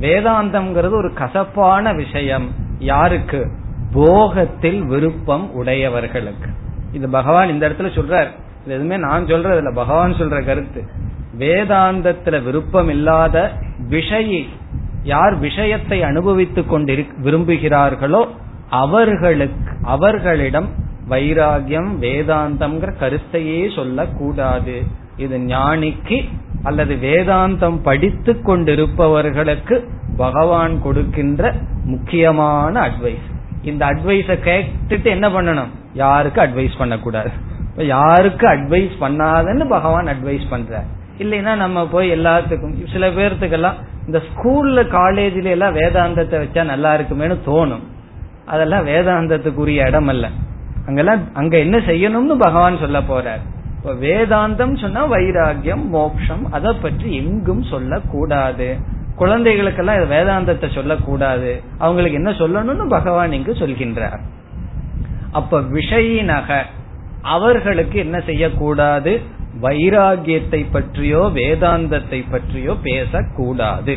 Speaker 1: வேதாந்தம்ங்கிறது ஒரு கசப்பான விஷயம். யாருக்கு? போகத்தில் விருப்பம் உடையவர்களுக்கு. இது பகவான் இந்த இடத்துல சொல்றார். இது எதுவுமே நான் சொல்றது இல்ல பகவான் சொல்ற கருத்து. வேதாந்தத்துல விருப்பம் இல்லாத விஷயி யார் விஷயத்தை அனுபவித்துக் கொண்டு விரும்புகிறார்களோ அவர்களுக்கு அவர்களிடம் வைராகியம் வேதாந்தம்ங்கிற கருத்தையே சொல்லக்கூடாது. இது ஞானிக்கு அல்லது வேதாந்தம் படித்து கொண்டிருப்பவர்களுக்கு பகவான் கொடுக்கின்ற முக்கியமான அட்வைஸ் இந்த அட்வைஸ கேட்டுட்டு என்ன பண்ணணும்? யாருக்கு அட்வைஸ் பண்ணக்கூடாது? யாருக்கு அட்வைஸ் பண்ணாதன்னு பகவான் அட்வைஸ் பண்ற இல்லைன்னா நம்ம போய் எல்லாத்துக்கும் சில பேர்த்துக்கெல்லாம் இந்த ஸ்கூல்ல காலேஜ்ல எல்லாம் வேதாந்தத்தை வச்சா நல்லா இருக்குமேனு தோணும். அதெல்லாம் வேதாந்தத்துக்குரிய இடம் அல்ல அங்கெல்லாம் அங்க என்ன செய்யணும்னு பகவான் சொல்ல போறார். வேதாந்தம் சொன்னா வைராகியம் மோக்ஷம் அதை பற்றி எங்கும் சொல்லக்கூடாது. குழந்தைகளுக்கெல்லாம் வேதாந்தத்தை சொல்லக்கூடாது. அவங்களுக்கு என்ன சொல்லணும்னு பகவான் இங்கு சொல்கின்றார். அப்ப விஷயினக அவர்களுக்கு என்ன செய்யக்கூடாது? வைராகியத்தை பற்றியோ வேதாந்தத்தை பற்றியோ பேசக்கூடாது.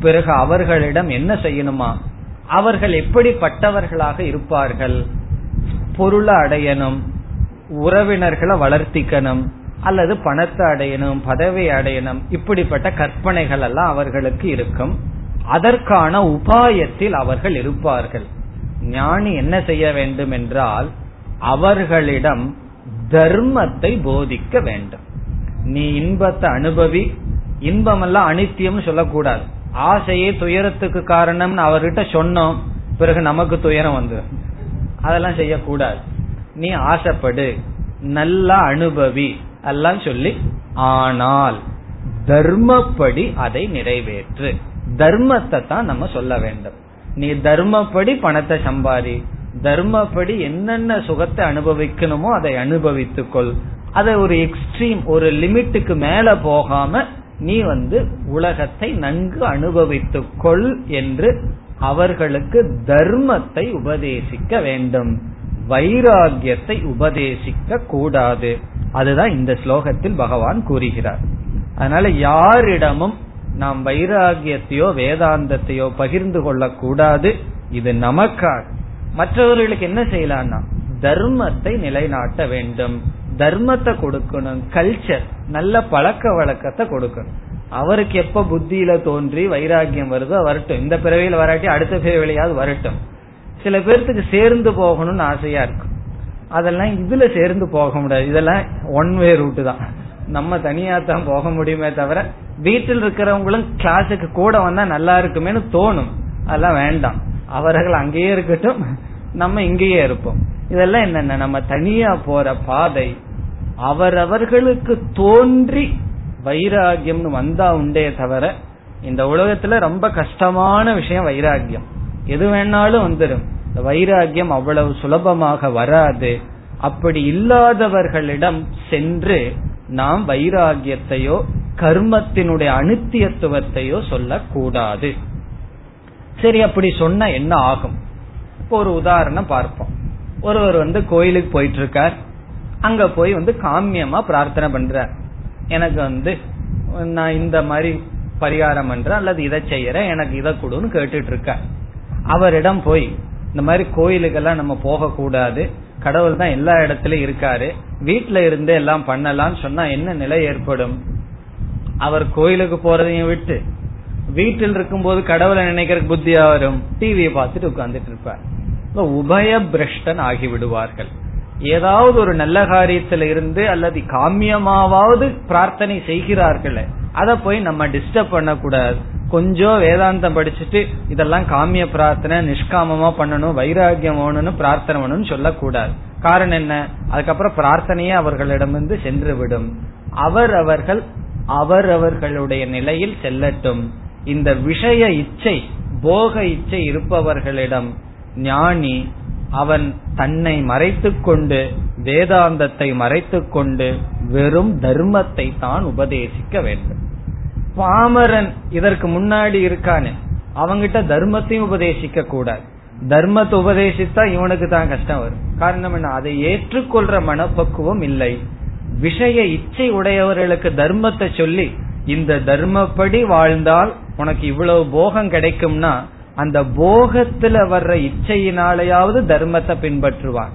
Speaker 1: பிறகு அவர்களிடம் என்ன செய்யணுமா? அவர்கள் எப்படிப்பட்டவர்களாக இருப்பார்கள்? பொருளை அடையணும் உறவினர்களை வளர்த்திக்கணும் அல்லது பணத்தை அடையணும் பதவி அடையணும் இப்படிப்பட்ட கற்பனைகள் எல்லாம் அவர்களுக்கு இருக்கும். அதற்கான உபாயத்தில் அவர்கள் இருப்பார்கள். ஞானி என்ன செய்ய வேண்டும் என்றால் அவர்களிடம் தர்மத்தை போதிக்க வேண்டும். நீ இன்பத்தை அனுபவி இன்பமெல்லாம் அனித்தியம் சொல்லக்கூடாது. ஆசையே துயரத்துக்கு காரணம்னு அவர்கிட்ட சொன்னோம் பிறகு நமக்கு துயரம் வந்து அதெல்லாம் செய்யக்கூடாது. நீ ஆசைப்படு நல்லா அனுபவி எல்லாம் சொல்லி ஆனால் தர்மப்படி அதை நிறைவேற்று. தர்மத்தை தான் நம்ம சொல்ல வேண்டும். நீ தர்மப்படி பணத்தை சம்பாதி தர்மப்படி என்னென்ன சுகத்தை அனுபவிக்கணுமோ அதை அனுபவித்துக்கொள். அதை ஒரு எக்ஸ்ட்ரீம் ஒரு லிமிட்டுக்கு மேல போகாம நீ வந்து உலகத்தை நன்கு அனுபவித்துக்கொள் என்று அவர்களுக்கு தர்மத்தை உபதேசிக்க வேண்டும். வைராகியத்தை உபதேசிக்க கூடாது. அதுதான் இந்த ஸ்லோகத்தில் பகவான் கூறுகிறார். அதனால யாரிடமும் நாம் வைராகியத்தையோ வேதாந்தத்தையோ பகிர்ந்து கொள்ளக்கூடாது. இது நமக்காக. மற்றவர்களுக்கு என்ன செய்யலாம்னா தர்மத்தை நிலைநாட்ட வேண்டும். தர்மத்தை கொடுக்கணும். கல்ச்சர் நல்ல பழக்க வழக்கத்தை கொடுக்கணும். அவருக்கு எப்ப புத்தியில தோன்றி வைராகியம் வருதோ வரட்டும். இந்த பிறவியில வராட்டி அடுத்த பிறவிலையாவது வரட்டும். சில பேர்த்துக்கு சேர்ந்து போகணும்னு ஆசையா இருக்கும் அதெல்லாம் இதுல சேர்ந்து போக முடியாது. இதெல்லாம் ஒன் வே ரூட்டு தான். நம்ம தனியா தான் போக முடியுமே தவிர வீட்டில் இருக்கிறவங்களும் கிளாஸுக்கு கூட வந்தா நல்லா இருக்குமேனு தோணும். அதெல்லாம் வேண்டாம். அவர்கள் அங்கேயே இருக்கட்டும் நம்ம இங்கேயே இருப்போம். இதெல்லாம் என்னென்ன? நம்ம தனியா போற பாதை அவரவர்களுக்கு தோன்றி வைராகியம்னு வந்தா உண்டே தவிர இந்த உலகத்துல ரொம்ப கஷ்டமான விஷயம் வைராகியம். எது வேணாலும் வந்துடும் வைராகியம் அவ்வளவு சுலபமாக வராது. அப்படி இல்லாதவர்களிடம் சென்று நாம் வைராகியத்தையோ கர்மத்தினுடைய அனுத்தியத்துவத்தையோ சொல்லக்கூடாது. சரி அப்படி சொன்ன என்ன ஆகும்? இப்போ ஒரு உதாரணம் பார்ப்போம். ஒருவர் வந்து கோயிலுக்கு போயிட்டு இருக்கார் அங்க போய் வந்து காமியமா பிரார்த்தனை பண்றார். எனக்கு வந்து நான் இந்த மாதிரி பரிகாரம் பண்றேன் அல்லது இதை செய்யறேன் எனக்கு இதை கொடுன்னு கேட்டுட்டு இருக்க அவரிடம் போய் இந்த மாதிரி கோயிலுக்கெல்லாம் நம்ம போக கூடாது கடவுள் தான் எல்லா இடத்துலயும் இருக்காரு. வீட்டுல இருந்தே எல்லாம் பண்ணலாம்னு சொன்னா என்ன நிலை ஏற்படும்? அவர் கோயிலுக்கு போறதையும் விட்டு வீட்டில் இருக்கும்போது கடவுளை நினைக்கிற புத்தியா வரும். டிவியை பார்த்துட்டு உட்கார்ந்துட்டு இருப்பார். உபய பிரஷ்டன் ஆகி விடுவார்கள் ஏதாவது ஒரு நல்ல காரியத்துல இருந்து அல்லது காமியமாவது பிரார்த்தனை செய்கிறார்கள் அத போய் நம்ம டிஸ்டர்ப் பண்ணக்கூடாது. கொஞ்சம் வேதாந்தம் படிச்சுட்டு இதெல்லாம் காமிய பிரார்த்தனை நிஷ்காமமா பண்ணணும் வைராகியம் வேணும்னு பிரார்த்தனை பண்ணணும்னு சொல்லக்கூடாது. காரணம் என்ன? அதுக்கப்புறம் பிரார்த்தனையே அவர்களிடமிருந்து சென்று விடும். அவர் அவர்கள் அவர் அவர்களுடைய நிலையில் செல்லட்டும். இந்த விஷய இச்சை போக இச்சை இருப்பவர்களிடம் ஞானி அவன் தன்னை மறைத்துக்கொண்டு வேதாந்தத்தை மறைத்துக்கொண்டு வெறும் தர்மத்தை தான் உபதேசிக்க வேண்டும். பாமரன் இதற்கு முன்னாடி இருக்கானே அவங்கிட்ட தர்மத்தையும் உபதேசிக்க கூடாது. தர்மத்தை உபதேசித்தா இவனுக்கு தான் கஷ்டம் வரும். காரணம் என்ன? அதை ஏற்றுக்கொள்ற மனப்பக்குவம் இல்லை. விஷய இச்சை உடையவர்களுக்கு தர்மத்தை சொல்லி இந்த தர்மப்படி வாழ்ந்தால் உனக்கு இவ்வளவு போகம் கிடைக்கும்னா அந்த போகத்துல வர்ற இச்சையினாலேயாவது தர்மத்தை பின்பற்றுவான்.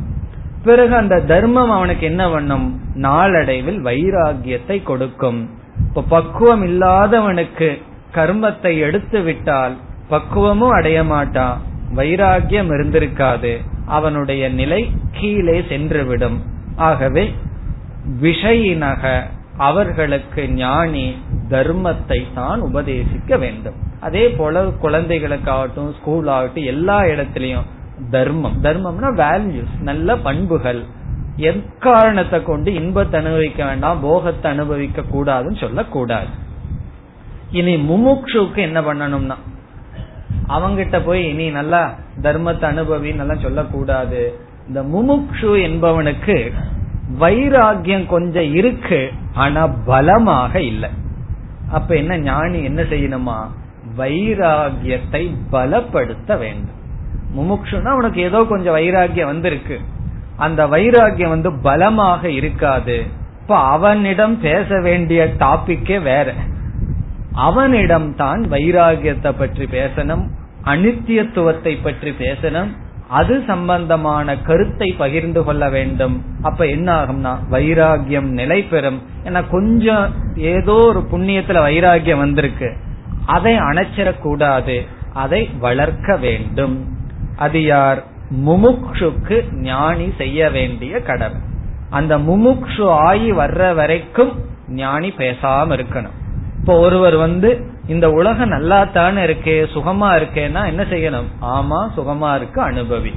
Speaker 1: பிறகு அந்த தர்மம் அவனுக்கு என்ன பண்ணும் நாளடைவில் வைராகியத்தை கொடுக்கும். இப்ப பக்குவம் இல்லாதவனுக்கு கர்மத்தை எடுத்து விட்டால் பக்குவமும் அடைய மாட்டான் வைராகியம் இருந்திருக்காது அவனுடைய நிலை கீழே சென்றுவிடும் ஆகவே விஷயினக அவர்களுக்கு ஞானி தர்மத்தை தான் உபதேசிக்க வேண்டும். அதே போல குழந்தைகளுக்காகட்டும் ஸ்கூல் ஆகட்டும் எல்லா இடத்திலையும் தர்மம். தர்மம்னா வேல்யூஸ் நல்ல பண்புகள். எக்காரணத்தை கொண்டு இன்பத்தை அனுபவிக்க வேண்டாம் போகத்தை அனுபவிக்க கூடாதுன்னு சொல்லக்கூடாது. இனி முமுக்ஷுக்கு என்ன பண்ணணும்னா அவங்கிட்ட போய் இனி நல்லா தர்மத்தை அனுபவின்னு நல்லா சொல்லக்கூடாது. இந்த முமுக்ஷு என்பவனுக்கு வைராகியம் கொஞ்சம் இருக்கு ஆனா பலமாக இல்லை. அப்ப என்ன ஞானி என்ன செய்யணுமா? வைராகியத்தை பலப்படுத்த வேண்டும். முமுக்ஷுனா அவனுக்கு ஏதோ கொஞ்சம் வைராகியம் வந்திருக்கு. அந்த வைராகியம் வந்து பலமாக இருக்காது. இப்ப அவனிடம் பேச வேண்டிய டாபிக்கே வேற. அவனிடம் தான் வைராகியத்தை பற்றி பேசணும் அனித்தியத்துவத்தை பற்றி பேசணும் அது சம்பந்தமான கருத்தை பகிர்ந்து கொள்ள வேண்டும். அப்ப என்ன ஆகும்னா வைராகியம் நிலை பெறும். ஏன்னா கொஞ்சம் ஏதோ ஒரு புண்ணியத்துல வைராகியம் வந்திருக்கு. அதை அணைச்சிடக்கூடாது. அதை வளர்க்க வேண்டும். அது யார்? முமுக்ஷுக்கு ஞானி செய்ய வேண்டிய கடமை. அந்த முமுக்ஷு ஆகி வர்ற வரைக்கும் ஞானி பேசாம இருக்கணும். இப்போ ஒருவர் வந்து இந்த உலகம் நல்லா தானே இருக்கே சுகமா இருக்கேன்னா என்ன செய்யணும்? ஆமா சுகமா இருக்கு அனுபவி.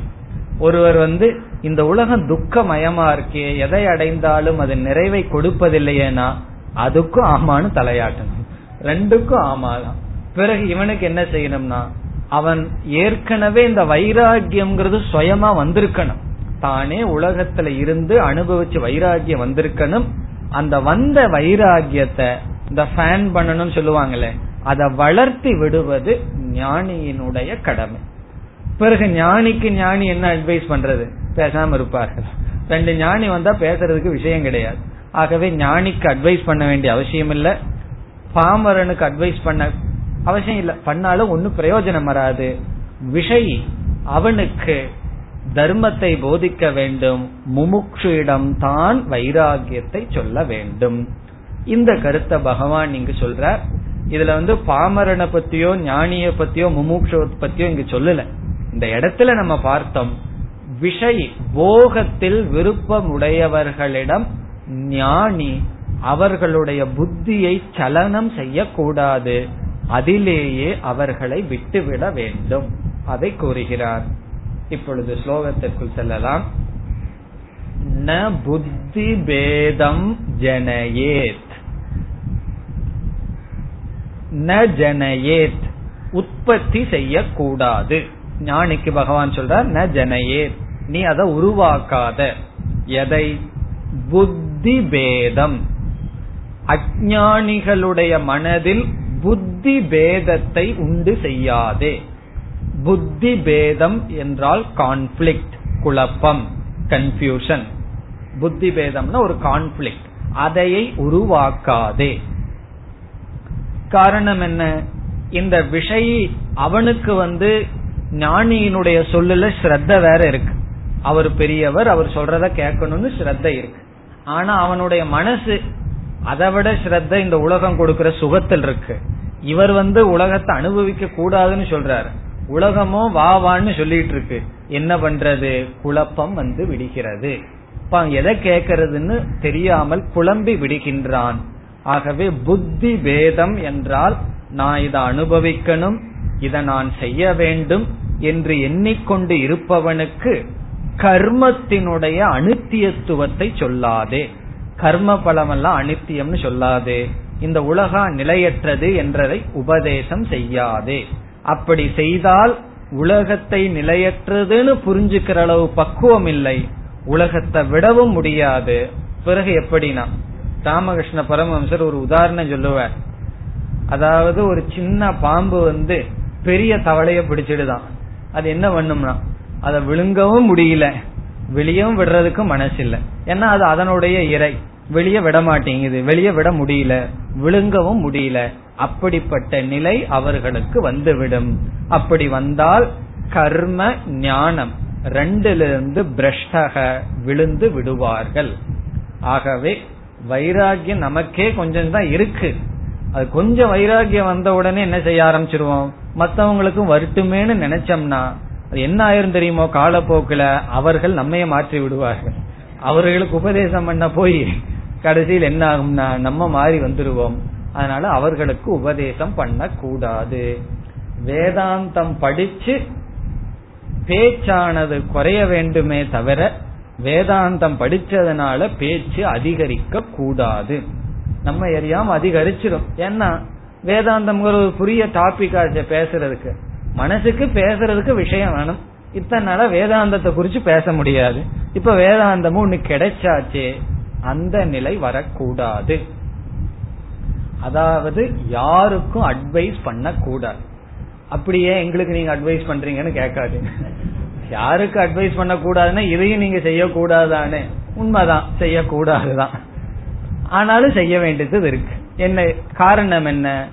Speaker 1: ஒருவர் வந்து இந்த உலகம் துக்கமயமா இருக்கே எதை அடைந்தாலும் அது நிறைவை கொடுப்பதில்லையேனா அதுக்கும் ஆமான்னு தலையாட்டணும். ரெண்டுக்கும் ஆமாதான். பிறகு இவனுக்கு என்ன செய்யணும்னா அவன் ஏற்கனவே இந்த வைராகியம்ங்கிறது சுயமா வந்திருக்கணும். தானே உலகத்துல இருந்து அனுபவிச்சு வைராகியம் வந்திருக்கணும். அந்த வந்த வைராகியத்தை இந்த ஃபேன் பண்ணணும்னு சொல்லுவாங்களே அதை வளர்த்தி விடுவது ஞானியினுடைய கடமை. பிறகு ஞானிக்கு ஞானி என்ன அட்வைஸ் பண்றது? பேசாம இருப்பார்கள். ரெண்டு ஞானி வந்தா பேசுறதுக்கு விஷயம் கிடையாது. ஆகவே ஞானிக்கு அட்வைஸ் பண்ண வேண்டிய அவசியம் இல்ல. பாமரனுக்கு அட்வைஸ் பண்ண அவசியம் இல்ல. பண்ணாலும் ஒன்னும் பிரயோஜனம் வராது. விஷய் அவனுக்கு தர்மத்தை போதிக்க வேண்டும். முமுக்ஷுயிடம் தான் வைராகியத்தை சொல்ல வேண்டும். இந்த கருத்தை பகவான் இங்கு சொல்றார். இதுல வந்து பாமரனை பத்தியோ ஞானிய பத்தியோ முமூக்ஷ பத்தியோ இங்க சொல்லல. இந்த இடத்துல நம்ம பார்த்தோம் விஷய் போகத்தில் விருப்பம் உடையவர்களிடம் ஞானி அவர்களுடைய புத்தியை சலனம் செய்யக்கூடாது. அதிலேயே அவர்களை விட்டுவிட வேண்டும். அதை கூறுகிறார். இப்பொழுது ஸ்லோகத்திற்குள் செல்லலாம். ந புத்தி பேதம் ஜனயேத். ந ஜனயேத். உற்பத்தி செய்யக்கூடாது. ஞானிக்கு பகவான் சொல்றார் ந ஜனயேத். நீ அதை உருவாக்காத. எதை? புத்தி பேதம். அஜானிகளுடைய மனதில் புத்தி பேதத்தை உண்டு செய்யாதே. புத்தி பேதம் என்றால் கான்ஃபிளிக்ட் குழப்பம் கன்ஃபியூஷன் புத்தி பேதம்னா ஒரு கான்ஃபிளிக்ட் அதையை உருவாக்காதே. காரணம் என்ன? இந்த விஷய அவனுக்கு வந்து ஞானியினுடைய சொல்லுல ஸ்ரத்த வேற இருக்கு. அவர் பெரியவர் அவர் சொல்றத கேட்கணும்னு ஸ்ரத்த இருக்கு. ஆனா அவனுடைய மனசு அதை விட ஸ்ரத்த இந்த உலகம் கொடுக்கிற சுகத்தில் இருக்கு. இவர் வந்து உலகத்தை அனுபவிக்க கூடாதுன்னு சொல்றாரு. உலகமோ வா வான்னு சொல்லிட்டு இருக்கு. என்ன பண்றது? குழப்பம் வந்து விடுகிறது. எதை கேட்கறதுன்னு தெரியாமல் குழம்பி விடுகின்றான். ஆகவே புத்தி பேதம் என்றால் நான் இதை அனுபவிக்கணும் இதை நான் செய்ய வேண்டும் என்று எண்ணிக்கொண்டு இருப்பவனுக்கு கர்மத்தினுடைய அனித்தியத்துவத்தை சொல்லாதே. கர்ம பலமெல்லாம் அனித்தியம்னு சொல்லாதே. இந்த உலகம் நிலையற்றது என்றதை உபதேசம் செய்யாதே. அப்படி செய்தால் உலகத்தை நிலையற்றதுன்னு புரிஞ்சுக்கிற அளவு பக்குவம் இல்லை. உலகத்தை விடவும் முடியாது. பிறகு எப்படினா ராமகிருஷ்ண பரமஹம்சர் ஒரு உதாரணம் சொல்லுவார். அதாவது ஒரு சின்ன பாம்பு வந்து பெரிய தவளைய பிடிச்சிடுதான். அது என்ன பண்ணும்னா அதை விழுங்கவும் முடியல. வெளியவும் விடுறதுக்கு மனசு இல்லை ஏன்னா அது அதனுடைய இறை. வெளியே விட மாட்டேங்குது. வெளியே விட முடியல. விழுங்கவும் முடியல. அப்படிப்பட்ட நிலை அவர்களுக்கு வந்துவிடும். அப்படி வந்தால் கர்ம ஞானம் ரெண்டிலிருந்து பிரஷ்டக விழுந்து விடுவார்கள். ஆகவே வைராகியம் நமக்கே கொஞ்சம் தான் இருக்கு. அது கொஞ்சம் வைராகியம் வந்த உடனே என்ன செய்ய ஆரம்பிச்சிருவோம்? மத்தவங்களுக்கும் வருட்டுமேனு நினைச்சோம்னா அது என்ன ஆயிரும் தெரியுமோ காலப்போக்கில் அவர்கள் நம்மைய மாற்றி விடுவார்கள். அவர்களுக்கு உபதேசம் பண்ண போய் கடைசியில் என்ன ஆகும்னா நம்ம மாறி வந்துருவோம். அதனால அவர்களுக்கு உபதேசம் பண்ணக்கூடாது. வேதாந்தம் படிச்சு பேச்சானது குறைய வேண்டுமே தவிர வேதாந்தம் படிச்சதுனால பேச்சு அதிகரிக்க கூடாது நம்ம எரியாம அதிகரிச்சிடும் ஏன்னா வேதாந்தம் ஒரு புரிய டாபிக் ஆச்சு பேசுறதுக்கு. மனசுக்கு பேசுறதுக்கு விஷயம் வேணும். இத்தனை நாள வேதாந்தத்தை குறிச்சு பேச முடியாது. இப்ப வேதாந்தமும் ஒண்ணு கிடைச்சாச்சே அந்த நிலை வரக்கூடாது. அதாவது யாருக்கும் அட்வைஸ் பண்ண கூடாது அப்படியே எங்களுக்கு நீங்க அட்வைஸ் பண்றீங்கன்னு கேட்காது யாருக்கு அட்வைஸ் பண்ண கூடாதுன்னா இதையும் நீங்க செய்யக்கூடாதானே உண்மைதான் செய்யக்கூடாதுதான். ஆனாலும் செய்ய வேண்டியது இருக்கு. என்ன காரணம் என்ன?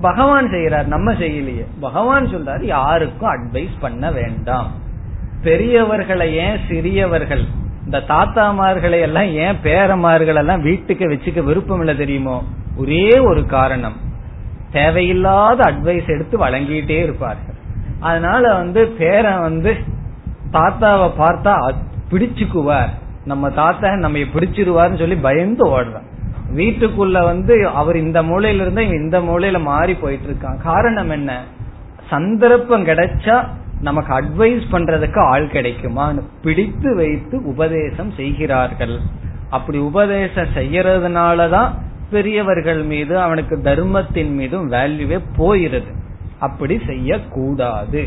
Speaker 1: பகவான் செய்யறார் நம்ம செய்யலையே. பகவான் சொல்றாரு யாருக்கும் அட்வைஸ் பண்ண வேண்டாம். பெரியவர்களை ஏன் சிறியவர்கள் இந்த தாத்தாமார்களை எல்லாம் ஏன் பேரமார்கள் எல்லாம் வீட்டுக்கு வச்சுக்க விருப்பம் இல்லை தெரியுமோ? ஒரே ஒரு காரணம். தேவையில்லாத அட்வைஸ் எடுத்து வழங்கிட்டே இருப்பார்கள். அதனால வந்து பேரன் வந்து தாத்தாவை பார்த்தா பிடிச்சுக்குவார். நம்ம தாத்தா நம்ம பிடிச்சிருவார்னு சொல்லி பயந்து ஓடுறான். வீட்டுக்குள்ள வந்து அவர் இந்த மூலையில இருந்தா இந்த மூலையில மாறி போயிட்டு இருக்கான் காரணம் என்ன? சந்தர்ப்பம் கிடைச்சா நமக்கு அட்வைஸ் பண்றதுக்கு ஆள் கிடைக்குமான்னு பிடித்து வைத்து உபதேசம் செய்கிறார்கள். அப்படி உபதேசம் செய்யறதுனாலதான் பெரியவர்கள் மீது அவனுக்கு தர்மத்தின் மீதும் வேல்யூவே போயிருது. அப்படி செய்யக்கூடாது.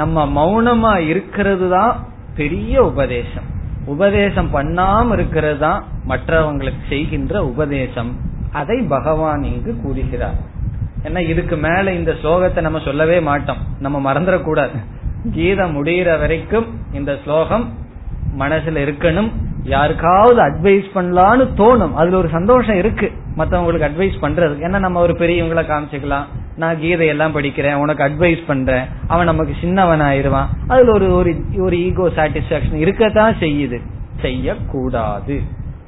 Speaker 1: நம்ம மௌனமா இருக்கிறது தான் பெரிய உபதேசம். உபதேசம் பண்ணாம இருக்கிறது தான் மற்றவங்களுக்கு செய்கின்ற உபதேசம். அதை பகவான் இங்கு கூறுகிறார். ஏன்னா இதுக்கு மேல இந்த ஸ்லோகத்தை நம்ம சொல்லவே மாட்டோம். நம்ம மறந்துடக்கூடாது. கீதம் முடிகிற வரைக்கும் இந்த ஸ்லோகம் மனசுல இருக்கணும். யாருக்காவது அட்வைஸ் பண்ணலான்னு தோணும். அதுல ஒரு சந்தோஷம் இருக்கு. மத்தவங்களுக்கு அட்வைஸ் பண்றது ஏன்னா நம்ம ஒரு பெரியவங்களை காமிச்சுக்கலாம். நான் கீதையெல்லாம் படிக்கிறேன் உனக்கு அட்வைஸ் பண்றேன் அவன் நமக்கு சின்னவன் ஆயிருவான் அதுல ஒரு ஒரு ஈகோ சாட்டிஸ்பாக்சன் இருக்கத்தான் செய்யுது. செய்யக்கூடாது.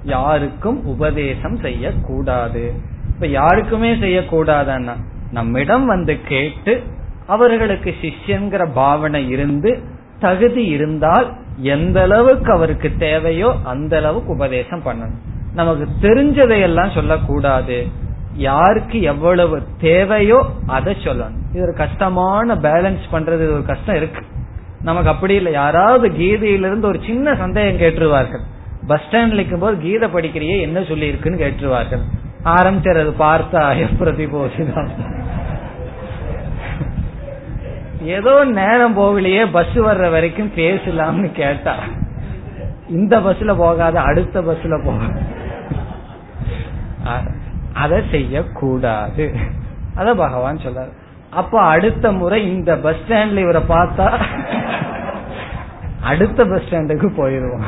Speaker 1: யாருக்கும் உபதேசம் செய்யக்கூடாது. இப்ப யாருக்குமே செய்யக்கூடாதுன்னா நம்மிடம் வந்து கேட்டு அவர்களுக்கு சிஷ்யங்கிற பாவனை இருந்து தகுதி இருந்தால் எந்த அளவுக்கு அவருக்கு தேவையோ அந்த அளவுக்கு உபதேசம் பண்ணணும். நமக்கு தெரிஞ்சதையெல்லாம் சொல்லக்கூடாது. யாருக்கு எவ்வளவு தேவையோ அதை சொல்லணும். இது ஒரு கஷ்டமான பேலன்ஸ் பண்றது ஒரு கஷ்டம் இருக்கு. நமக்கு அப்படி இல்லை. யாராவது கீதையிலிருந்து ஒரு சின்ன சந்தேகம் கேட்டுருவார்கள். பஸ் ஸ்டாண்ட்ல இருக்கும் போது கீதை படிக்கிறியே என்ன சொல்லி இருக்குன்னு கேட்டுருவார்கள். ஆரம்பிச்சது பார்த்தா பிரதிபோசிதான் ஏதோ நேரம் போகலையே பஸ் வர்ற வரைக்கும் பேசலாம்னு கேட்டா. இந்த பஸ்ல போகாத அடுத்த பஸ்ல போக அதை செய்யக்கூடாது. அத பகவான் சொல்றாரு. அப்ப அடுத்த முறை இந்த பஸ் ஸ்டாண்ட்ல இவரை பார்த்தா அடுத்த பஸ் ஸ்டாண்டுக்கு போயிருவோம்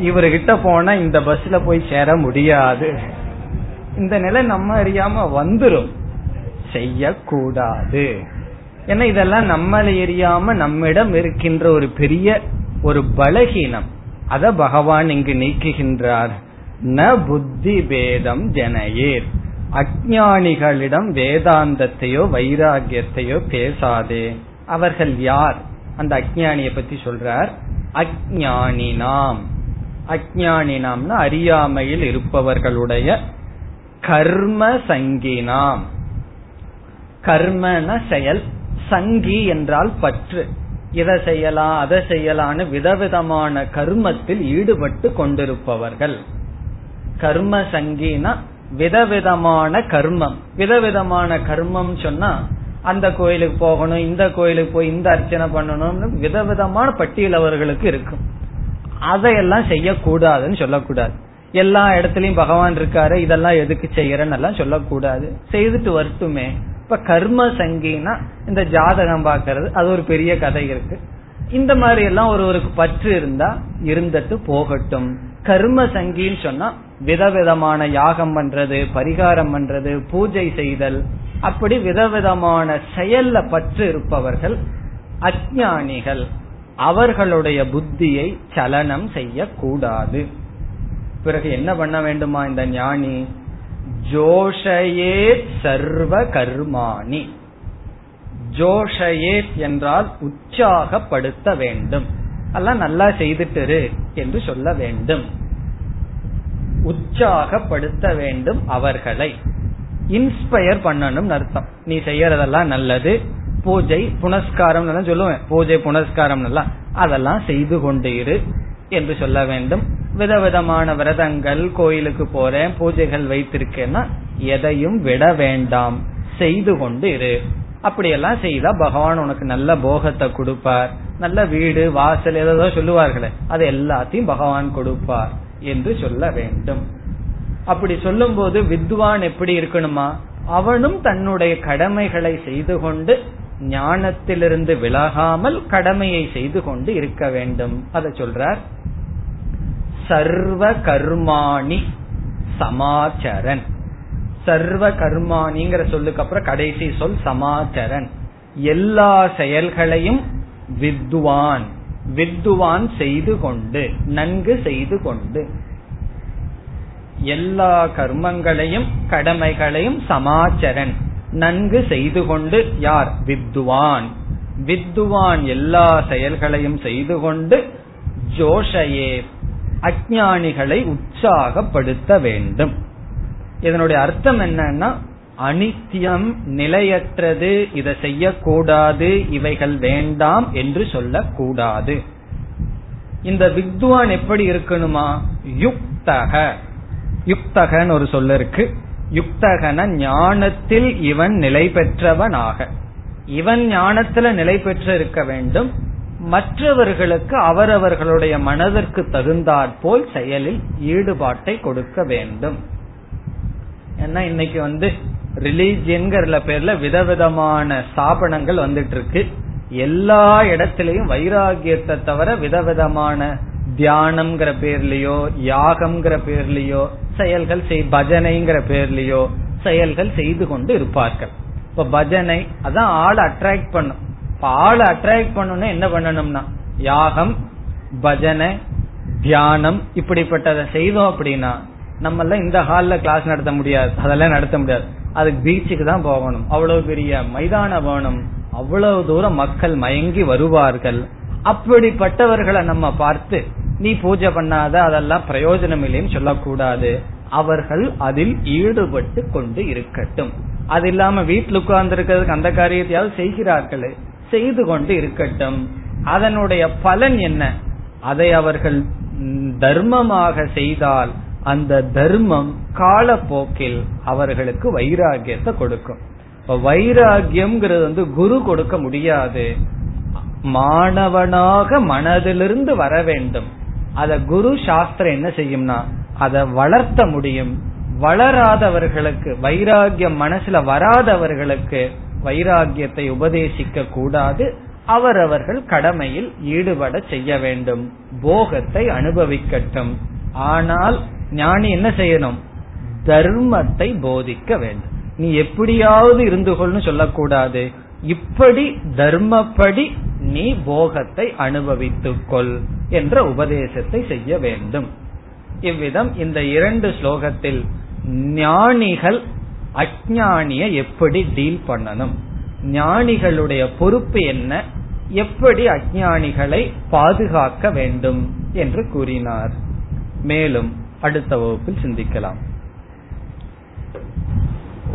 Speaker 1: இவர்கிட்ட போனா இந்த பஸ்ல போய் சேர முடியாது. இந்த நிலை நம்ம அறியாம வந்துரும். செய்யக்கூடாது. ஏன்னா இதெல்லாம் நம்மளை எரியாம நம்மிடம் இருக்கின்ற ஒரு பெரிய ஒரு பலகீனம். அத பகவான் இங்கு நீக்குகின்றார். ந புத்தி பேதம் ஜனயேர். அஜானிகளிடம் வேதாந்தத்தையோ வைராகியத்தையோ பேசாதே. அவர்கள் யார்? அந்த அஜானிய பத்தி சொல்றார். அஜானினாம் அஜானினாம்னா அறியாமையில் இருப்பவர்களுடைய கர்ம சங்கினாம். கர்மன செயல் சங்கி என்றால் பற்று. இதை செய்யலாம் அதை செய்யலான்னு விதவிதமான கர்மத்தில் ஈடுபட்டு கொண்டிருப்பவர்கள். கர்ம சங்கினா விதவிதமான கர்மம். விதவிதமான கர்மம் சொன்னா அந்த கோயிலுக்கு போகணும் இந்த கோயிலுக்கு போய் இந்த அர்ச்சனை பண்ணணும்னு விதவிதமான பட்டியல் அவர்களுக்கு இருக்கும். அதையெல்லாம் செய்யக்கூடாதுன்னு சொல்லக்கூடாது. எல்லா இடத்துலயும் பகவான் இருக்காரு இதெல்லாம் எதுக்கு செய்யறன்னு எல்லாம் சொல்லக்கூடாது. செய்துட்டு வரட்டுமே. இப்ப கர்ம சங்கினா இந்த ஜாதகம் பாக்கிறது அது ஒரு பெரிய கதை இருக்கு. இந்த மாதிரி எல்லாம் ஒருவருக்கு பற்று இருந்தா இருந்துட்டு போகட்டும். கர்ம சங்கின்னு சொன்னா விதவிதமான யாகம் பண்றது பரிகாரம் பண்றது பூஜை செய்தல். அப்படி விதவிதமான செயல்ல பற்று இருப்பவர்கள் அஜானிகள் அவர்களுடைய புத்தியை சலனம் செய்யக்கூடாது. பிறகு என்ன பண்ண வேண்டுமா இந்த ஞானி? ஜோஷயே சர்வ கர்மாணி. ஜோஷயேத் என்றால் உற்சாகப்படுத்த வேண்டும். எல்லாம் நல்லா செய்துட்டு என்று சொல்ல வேண்டும். உற்சாகப்படுத்த வேண்டும் அவர்களை. இன்ஸ்பயர் பண்ணணும் அர்த்தம். நீ செய்யறதெல்லாம் நல்லது. பூஜை புனஸ்காரம் சொல்லுவேன். பூஜை புனஸ்காரம் அதெல்லாம் செய்து கொண்டு இரு என்று சொல்ல வேண்டும். விதவிதமான விரதங்கள் கோயிலுக்கு போறேன் பூஜைகள் வைத்திருக்கேன்னா எதையும் விட வேண்டாம். செய்து கொண்டு இரு. அப்படியெல்லாம் செய்தா பகவான் உனக்கு நல்ல போகத்தை கொடுப்பார். நல்ல வீடு வாசல் ஏதோ சொல்லுவார்களே அது எல்லாத்தையும் பகவான் கொடுப்பார் என்று சொல்ல வேண்டும். அப்படி சொல்லும் போது வித்வான் எப்படி இருக்கணுமா? அவனும் தன்னுடைய கடமைகளை செய்து கொண்டு ஞானத்திலிருந்து விலகாமல் கடமையை செய்து கொண்டு இருக்க வேண்டும். அதை சொல்றார் சர்வ கர்மாணி சமாச்சரன். சர்வ கர்மாணிங்கிற சொல்லுக்கு அப்புறம் கடைசி சொல் சமாச்சரன். எல்லா செயல்களையும் வித்வான். வித்வான் செய்து கொண்டு நன்கு செய்து கொண்டு. எல்லா கர்மங்களையும் கடமைகளையும் சமாச்சரன். நன்கு செய்து கொண்டு யார்? வித்வான். வித்வான் எல்லா செயல்களையும் செய்து கொண்டு ஜோஷையே அஜானிகளை உற்சாகப்படுத்த வேண்டும். இதனுடைய அர்த்தம் என்னன்னா அனித்தியம் நிலையற்றது இதை செய்யக்கூடாது இவைகள் வேண்டாம் என்று சொல்லக்கூடாது. இந்த வித்வான் எப்படி இருக்கணுமா? யுக்தக. யுக்தகன் ஒரு சொல்ல இருக்கு. யுக்தகன ஞானத்தில் இவன் நிலை பெற்றவனாக. இவன் ஞானத்துல நிலை பெற்று இருக்க வேண்டும். மற்றவர்களுக்கு அவரவர்களுடைய மனதிற்கு தகுந்தாற்போல் செயலில் ஈடுபாட்டை கொடுக்க வேண்டும். ஏன்னா இன்னைக்கு வந்து ரிலீஜியன்கிற பேர்ல விதவிதமான ஸ்தாபனங்கள் வந்துட்டு இருக்கு எல்லா இடத்திலையும் வைராகியத்தை தவிர விதவிதமான தியானம்ங்கிற பேர்லயோ யாகம்ங்கிற பேர்லயோ செயல்கள் செய் பஜனைங்கிற பேர்லயோ செயல்கள் செய்து கொண்டு இருப்பார்கள். இப்ப பஜனை அதான் ஆளை அட்ராக்ட் பண்ணும். இப்ப ஆளை அட்ராக்ட் பண்ணணும்னா என்ன பண்ணணும்னா யாகம் பஜனை தியானம் இப்படிப்பட்டதை செய்தோம் அப்படின்னா நம்ம இந்த ஹால்ல கிளாஸ் நடத்த முடியாது. அதெல்லாம் நடத்த முடியாது. அதுக்கு பீச்சுக்கு தான் போகணும். அவ்வளவு பெரிய மைதானம் வேணும். அவ்வளவு தூரம் மக்கள் மயங்கி வருவார்கள். அப்படிப்பட்டவர்களை நம்ம பார்த்து நீ பூஜை பண்ணாத அதெல்லாம் பிரயோஜனம் இல்லைன்னு சொல்லக்கூடாது. அவர்கள் அதில் ஈடுபட்டு கொண்டு இருக்கட்டும். அது இல்லாம வீட்டில் உட்கார்ந்து இருக்கிறதுக்கு அந்த காரியத்தையாவது செய்கிறார்களே. செய்து கொண்டு இருக்கட்டும். அதனுடைய பலன் என்ன? அதை அவர்கள் தர்மமாக செய்தால் அந்த தர்மம் காலப்போக்கில் அவர்களுக்கு வைராகியத்தை கொடுக்கும். வைராகியம்ங்கிறது வந்து குரு கொடுக்க முடியாது. மாணவனாக மனதிலிருந்து வர வேண்டும். அத குரு சாஸ்திரம் என்ன செய்யும்னா அதை வளர்த்த முடியும். வளராதவர்களுக்கு வைராகியம் மனசுல வராதவர்களுக்கு வைராகியத்தை உபதேசிக்க கூடாது. அவரவர்கள் கடமையில் ஈடுபட செய்ய வேண்டும். போகத்தை அனுபவிக்கட்டும். ஆனால் ஞானி என்ன செய்யணும்? தர்மத்தை போதிக்க வேண்டும். நீ எப்படியாவது இருந்து கொள்னு சொல்லக்கூடாது. இப்படி தர்மப்படி நீ போகத்தை அனுபவித்துக் கொள் என்ற உபதேசத்தை செய்ய வேண்டும். இவ்விதம் இந்த இரண்டு ஸ்லோகத்தில் ஞானிகள் அஜானிய எப்படி டீல் பண்ணணும்? ஞானிகளுடைய பொறுப்பு என்ன? எப்படி அஜானிகளை பாதுகாக்க வேண்டும் என்று கூறினார். மேலும் அடுத்த வகுப்பில் சிந்திக்கலாம்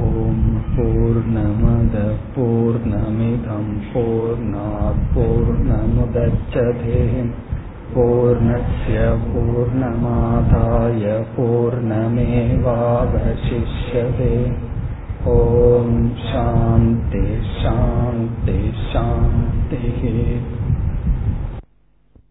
Speaker 1: ஓம் பூர்ணமத பூர்ணமிதம் பூர்ணாத் பூர்ணமுதச்சதே पूर्णस्य पूर्णमादाय पूर्णमेवावशिष्यते ॐ शान्ति शान्ति शान्तिः